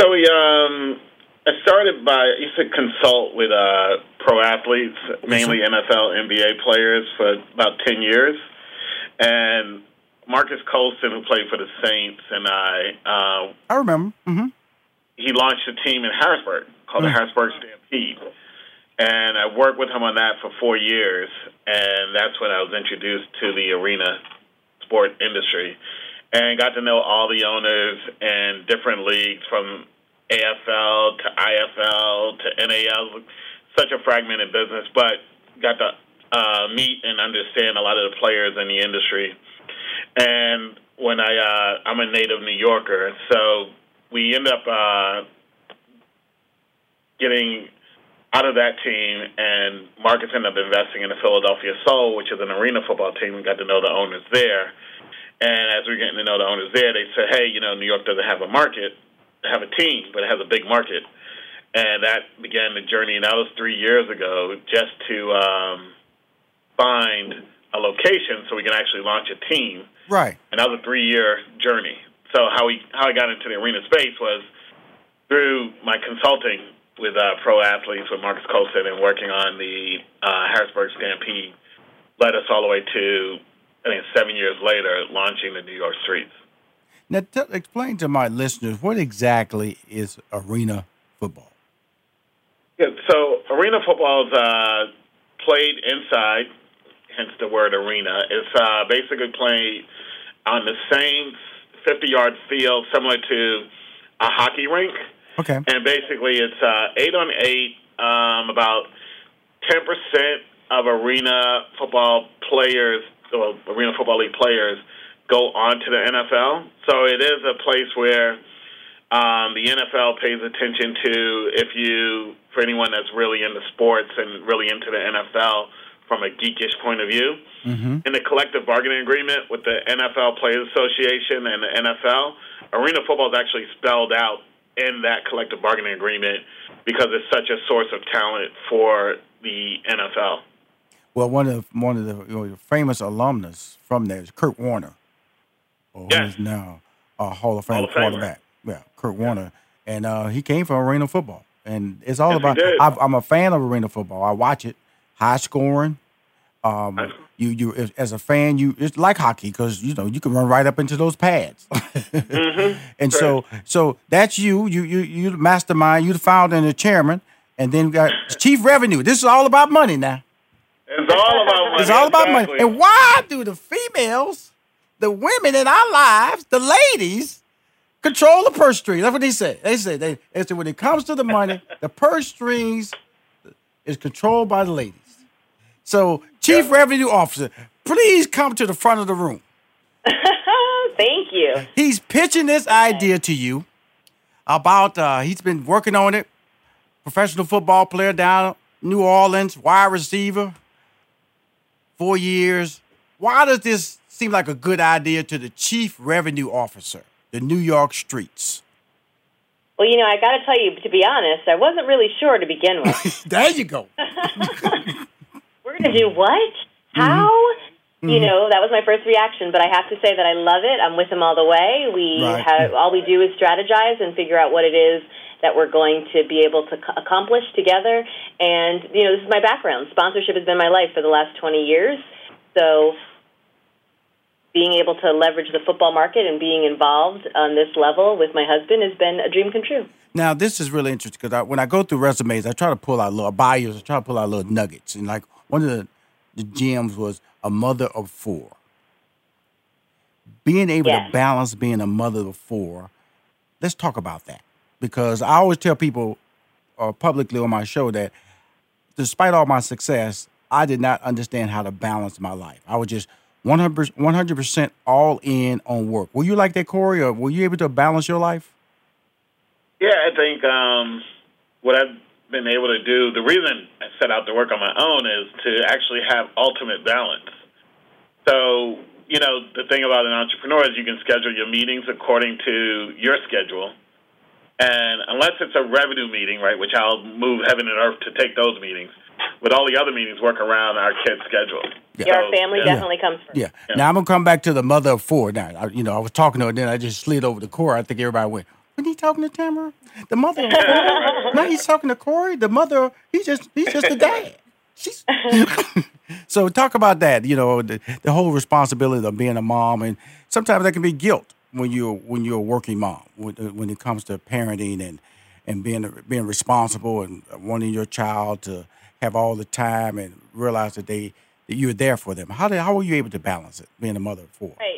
[SPEAKER 10] So we um, I started by I used to consult with uh, pro athletes, mainly NFL, NBA players, for about ten years, and Marques Colston, who played for the Saints, and I, uh,
[SPEAKER 4] I remember. Mm-hmm.
[SPEAKER 10] he launched a team in Harrisburg called the
[SPEAKER 4] Mm.
[SPEAKER 10] Harrisburg Stampede. And I worked with him on that for four years, and that's when I was introduced to the arena sport industry and got to know all the owners and different leagues from AFL to IFL to NAL. Such a fragmented business, but got to uh, meet and understand a lot of the players in the industry. And when I, uh, I'm a native New Yorker, so we end up uh, getting out of that team, and Marques ended up investing in the Philadelphia Soul, which is an arena football team. We got to know the owners there, and as we are getting to know the owners there, they said, "Hey, you know, New York doesn't have a market, have a team, but it has a big market." And that began the journey, and that was three years ago, just to um, find a location so we can actually launch a team
[SPEAKER 4] Right.
[SPEAKER 10] and that was a three year journey. So how we how I got into the arena space was through my consulting with uh, pro athletes with Marques Colston and working on the uh, Harrisburg Stampede led us all the way to I think seven years later launching the New York streets.
[SPEAKER 4] Now, t- explain to my listeners what exactly is arena football.
[SPEAKER 10] Yeah, so arena football is uh, played inside, hence the word arena. It's uh, basically played on the same 50 yard field, similar to a hockey rink.
[SPEAKER 4] Okay.
[SPEAKER 10] And basically, it's uh, eight on eight. Um, about 10% of arena football players, well, arena football league players, go on to the NFL. So it is a place where um, the NFL pays attention to if you, for anyone that's really into sports and really into the NFL from a geekish point of view.
[SPEAKER 4] Mm-hmm.
[SPEAKER 10] In the collective bargaining agreement with the NFL Players Association and the NFL, arena football is actually spelled out in that collective bargaining agreement because it's such a source of talent for the NFL.
[SPEAKER 4] Well, one of one of the, you know, famous alumnus from there is Kurt Warner, who is now a Hall of Fame
[SPEAKER 10] Hall of Famer.
[SPEAKER 4] quarterback. Yeah, Kurt Warner, and uh, he came from arena football, and it's all
[SPEAKER 10] Yes,
[SPEAKER 4] about. I've, I'm a fan of arena football. I watch it, high scoring. Um, you you as- as a fan, you it's like hockey because you know you can run right up into those pads.
[SPEAKER 10] Mm-hmm.
[SPEAKER 4] And so, so that's you. You you you the mastermind. You the founder and the chairman. And then we got chief revenue. This is all about money now.
[SPEAKER 10] It's all about money.
[SPEAKER 4] It's all about money. And why do the females, the women in our lives, the ladies, control the purse strings? That's what they say. They say they, they say when it comes to the money, the purse strings is controlled by the ladies. So, chief revenue officer, please come to the front of the room.
[SPEAKER 9] Thank you.
[SPEAKER 4] He's pitching this idea to you about uh, he's been working on it. Professional football player down New Orleans, wide receiver, four years. Why does this seem like a good idea to the chief revenue officer, the New York streets?
[SPEAKER 9] Well, you know, I got to tell you, to be honest, I wasn't really sure to begin with.
[SPEAKER 4] there you go.
[SPEAKER 9] We're going to do what? Mm-hmm. How? You mm-hmm. know, that was my first reaction, but I have to say that I love it. I'm with him all the way. We
[SPEAKER 11] Right.
[SPEAKER 9] have all we do is strategize and figure out what it is that we're going to be able to c- accomplish together. And you know, this is my background. Sponsorship has been my life for the last 20 years. So, being able to leverage the football market and being involved on this level with my husband has been a dream come true.
[SPEAKER 4] Now, this is really interesting because I, when I go through resumes, I try to pull out little bios, I try to pull out little nuggets. And like one of the, the gems was a mother of four. Being able to balance being a mother of four, let's talk about that. Because I always tell people uh, publicly on my show that despite all my success, I did not understand how to balance my life. I was just 100%, 100% all in on work. Were you like that, Corey, or were you able to balance your life?
[SPEAKER 10] Yeah, I think um, what I've been able to do, the reason I set out to work on my own is to actually have ultimate balance. So, you know, the thing about an entrepreneur is you can schedule your meetings according to your schedule. And unless it's a revenue meeting, right, which I'll move heaven and earth to take those meetings, with all the other meetings, work around our kids' schedule.
[SPEAKER 9] Yeah, our family definitely comes first.
[SPEAKER 4] Yeah. Now I'm gonna come back to the mother of four. Now, I, you know, I was talking to her, then I just slid over the Corey. I think everybody went, "When he talking to Tamara, the mother of now he's talking to Corey, the mother. He's just he's just a dad." She's so talk about that. You know, the, the whole responsibility of being a mom, and sometimes that can be guilt when you're when you're a working mom when, when it comes to parenting and and being being responsible and wanting your child to have all the time and realize that they that you're there for them. How did how were you able to balance it being a mother of four?
[SPEAKER 9] Right.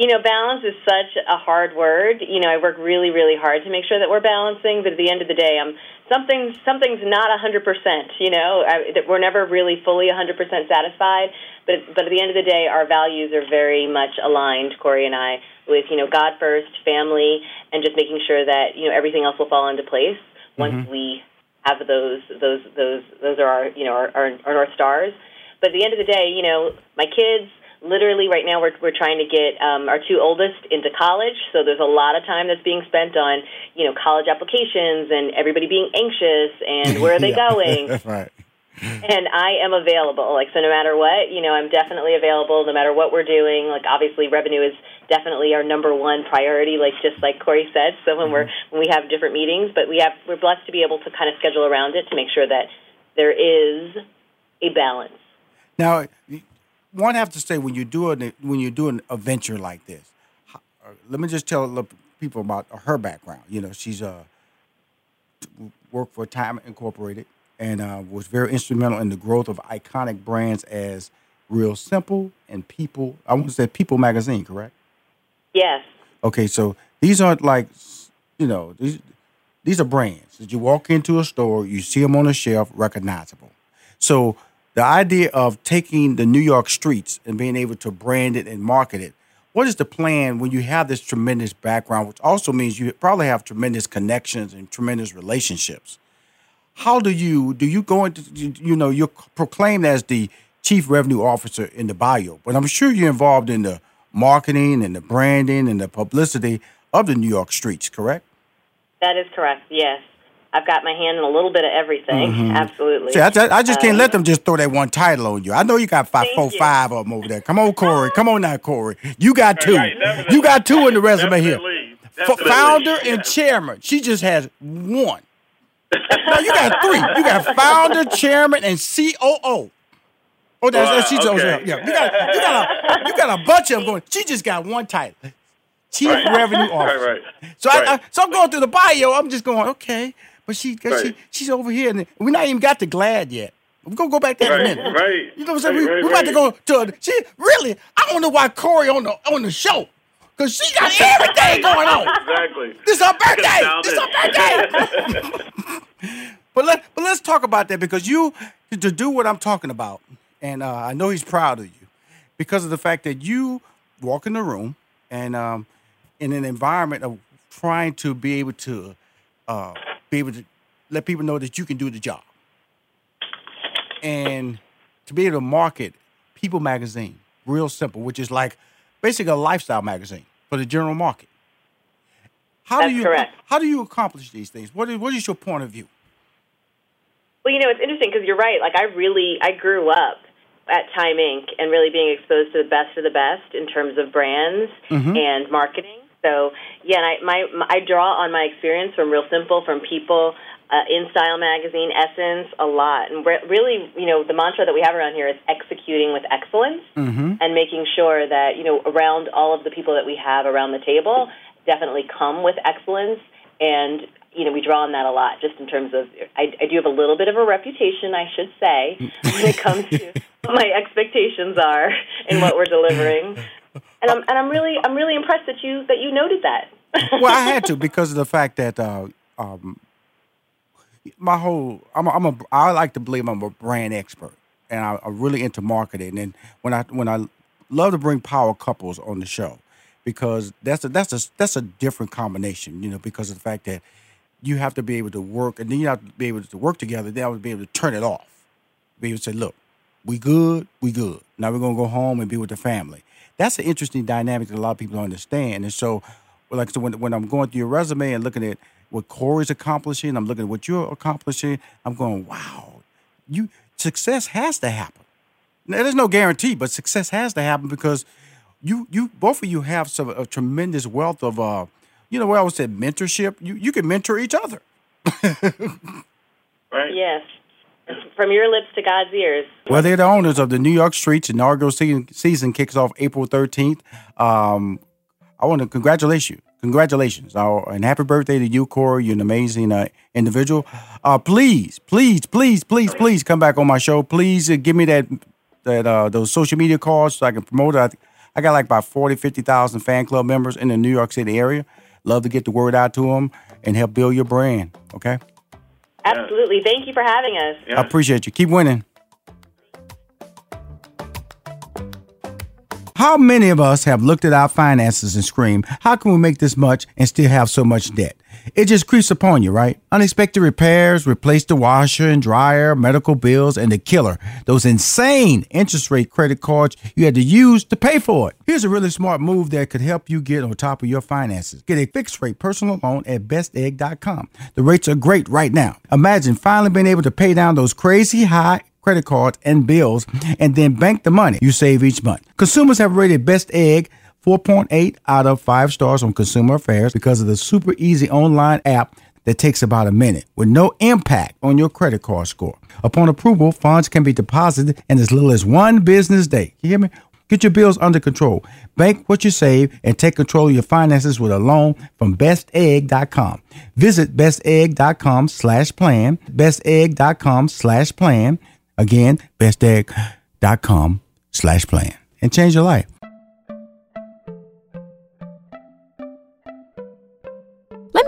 [SPEAKER 9] You know, balance is such a hard word. You know, I work really, really hard to make sure that we're balancing, but at the end of the day, I'm something something's not a hundred percent. You know, I, that we're never really fully a hundred percent satisfied. But but at the end of the day, our values are very much aligned. Corey and I with you know God first, family, and just making sure that you know everything else will fall into place once
[SPEAKER 11] Mhm.
[SPEAKER 9] we have those those those those are our you know our, our, our north stars. But at the end of the day, you know, my kids literally right now we're we're trying to get um, our two oldest into college, so there's a lot of time that's being spent on you know college applications and everybody being anxious and where are they
[SPEAKER 4] Yeah.
[SPEAKER 9] going.
[SPEAKER 4] right.
[SPEAKER 9] and I am available. Like so, no matter what, you know, I'm definitely available. No matter what we're doing, like obviously, revenue is definitely our number one priority. Like just like Corey said. So when we're when we have different meetings, but we have we're blessed to be able to kind of schedule around it to make sure that there is a balance.
[SPEAKER 4] Now, one have to say when you do doing when you're doing a venture like this, uh, let me just tell people about her background. You know, she's uh worked for Time Incorporated and uh, was very instrumental in the growth of iconic brands as Real Simple and People. I want to say People Magazine, correct?
[SPEAKER 9] Yes.
[SPEAKER 4] Okay, so these aren't like, you know, these these are brands that you walk into a store, you see them on a shelf, recognizable. So the idea of taking the New York streets and being able to brand it and market it, what is the plan when you have this tremendous background, which also means you probably have tremendous connections and tremendous relationships? How do you do you go into you, know you're proclaimed as the chief revenue officer in the bio, but I'm sure you're involved in the marketing and the branding and the publicity of the New York streets, correct?
[SPEAKER 9] That is correct. Yes. I've got my hand in a little bit of everything.
[SPEAKER 4] Mhm.
[SPEAKER 9] Absolutely.
[SPEAKER 4] See, I, I- I just can't
[SPEAKER 9] Um,
[SPEAKER 4] let them just throw that one title on you. I know you got five, four, five of them over there. Come on, Corey. Come on now, Corey. You got two. you got two in the resume here.
[SPEAKER 10] Definitely.
[SPEAKER 4] founder and chairman. She just has one. no, you got three. You got founder, chairman, and COO. Oh, that's, that's she's
[SPEAKER 10] Wow,
[SPEAKER 4] oh,
[SPEAKER 10] okay.
[SPEAKER 4] yeah. You got you got a you got a bunch of them going. She just got one title, chief
[SPEAKER 10] Right.
[SPEAKER 4] revenue officer.
[SPEAKER 10] Right, right.
[SPEAKER 4] So I, I so I'm going through the bio. I'm just going okay, but she
[SPEAKER 10] Right.
[SPEAKER 4] she's over here, and we're not even got to Glad yet. We're gonna go back there in a
[SPEAKER 10] Right,
[SPEAKER 4] minute.
[SPEAKER 10] right.
[SPEAKER 4] You know what I'm saying?
[SPEAKER 10] Right,
[SPEAKER 4] we,
[SPEAKER 10] right,
[SPEAKER 4] we're about to go to a, she really. I don't know why Corey on the on the show because she got everything going on.
[SPEAKER 10] Exactly.
[SPEAKER 4] This is her birthday. This is her birthday. but let but let's talk about that because you to do what I'm talking about, and uh, I know he's proud of you because of the fact that you walk in the room and um, in an environment of trying to be able to uh, be able to let people know that you can do the job, and to be able to market People Magazine, real simple, which is like basically a lifestyle magazine for the general market. How
[SPEAKER 9] That's
[SPEAKER 4] do you
[SPEAKER 9] correct.
[SPEAKER 4] how do you accomplish these things? What is what is your point of view?
[SPEAKER 9] Well, you know, it's interesting because you're right. Like, I really, I grew up at Time Inc. and really being exposed to the best of the best in terms of brands
[SPEAKER 11] Mhm.
[SPEAKER 9] and marketing. So, yeah, and I, my, my, I draw on my experience from Real Simple, from People, uh, In Style Magazine, Essence, a lot. And re- really, you know, the mantra that we have around here is executing with excellence
[SPEAKER 4] Mm-hmm.
[SPEAKER 9] and making sure that you know around all of the people that we have around the table definitely come with excellence and you know we draw on that a lot just in terms of I, I do have a little bit of a reputation I should say when it comes to what my expectations are and what we're delivering and I'm and I'm really I'm really impressed that you that you noted that
[SPEAKER 4] well, I had to because of the fact that uh, um, my whole I'm a, I'm a I like to believe I'm a brand expert, and I, I'm really into marketing. And when I when I love to bring power couples on the show because that's a that's a that's a different combination, you know, because of the fact that you have to be able to work, and then you have to be able to work together. Then I would be able to turn it off, be able to say, look, we good, we good. Now we're gonna go home and be with the family. That's an interesting dynamic that a lot of people don't understand. And so, like so when when I'm going through your resume and looking at what Corey's accomplishing, I'm looking at what you're accomplishing. I'm going, wow, you success has to happen. Now, there's no guarantee, but success has to happen because you you both of you have some a tremendous wealth of uh you know what I would say mentorship. You you can mentor each other.
[SPEAKER 10] right?
[SPEAKER 9] Yes. From your lips to God's ears.
[SPEAKER 4] Well, they're the owners of the New York Streets. Inaugural season, season kicks off April 13th. Um, I want to congratulate you. Congratulations. Uh, and happy birthday to you, Corey. You're an amazing uh, individual. Uh, please, please, please, please, please come back on my show. Please uh, give me that that uh, those social media cards so I can promote it. I, I got like about 40, 50,000 fan club members in the New York City area. Love to get the word out to them and help build your brand. Okay?
[SPEAKER 9] Absolutely. Thank you for having us.
[SPEAKER 4] I appreciate you. Keep winning. How many of us have looked at our finances and screamed, How can we make this much and still have so much debt? It just creeps upon you, right? Unexpected repairs, replace the washer and dryer, medical bills, and the killer, those insane interest rate credit cards you had to use to pay for it. Here's a really smart move that could help you get on top of your finances. Get a fixed rate personal loan at bestegg.com. The rates are great right now. Imagine finally being able to pay down those crazy high credit cards and bills and then bank the money you save each month. Consumers have rated Best Egg 4.8 out of 5 stars on Consumer Affairs because of the super easy online app that takes about a minute with no impact on your credit card score. Upon approval, funds can be deposited in as little as one business day. You hear me? Get your bills under control. Bank what you save and take control of your finances with a loan from bestegg.com. Visit bestegg.com slash plan, bestegg.com slash plan. Again, bestegg.com slash plan and change your life.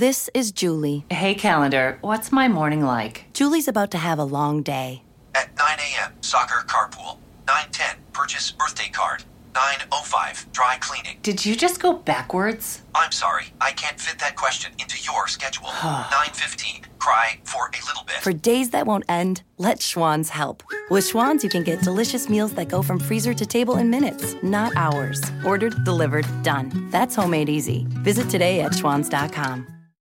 [SPEAKER 1] This is Julie.
[SPEAKER 2] Hey, calendar, what's my morning like?
[SPEAKER 1] Julie's about to have a long day.
[SPEAKER 3] At 9 a.m., soccer carpool. 9:10, purchase birthday card. 9:05, dry cleaning.
[SPEAKER 2] Did you just go backwards?
[SPEAKER 3] I'm sorry, I can't fit that question into your schedule. 9:15, cry for a little bit.
[SPEAKER 1] For days that won't end, let Schwan's help. With Schwan's, you can get delicious meals that go from freezer to table in minutes, not hours. Ordered, delivered, done. That's homemade easy. Visit today at schwans.com.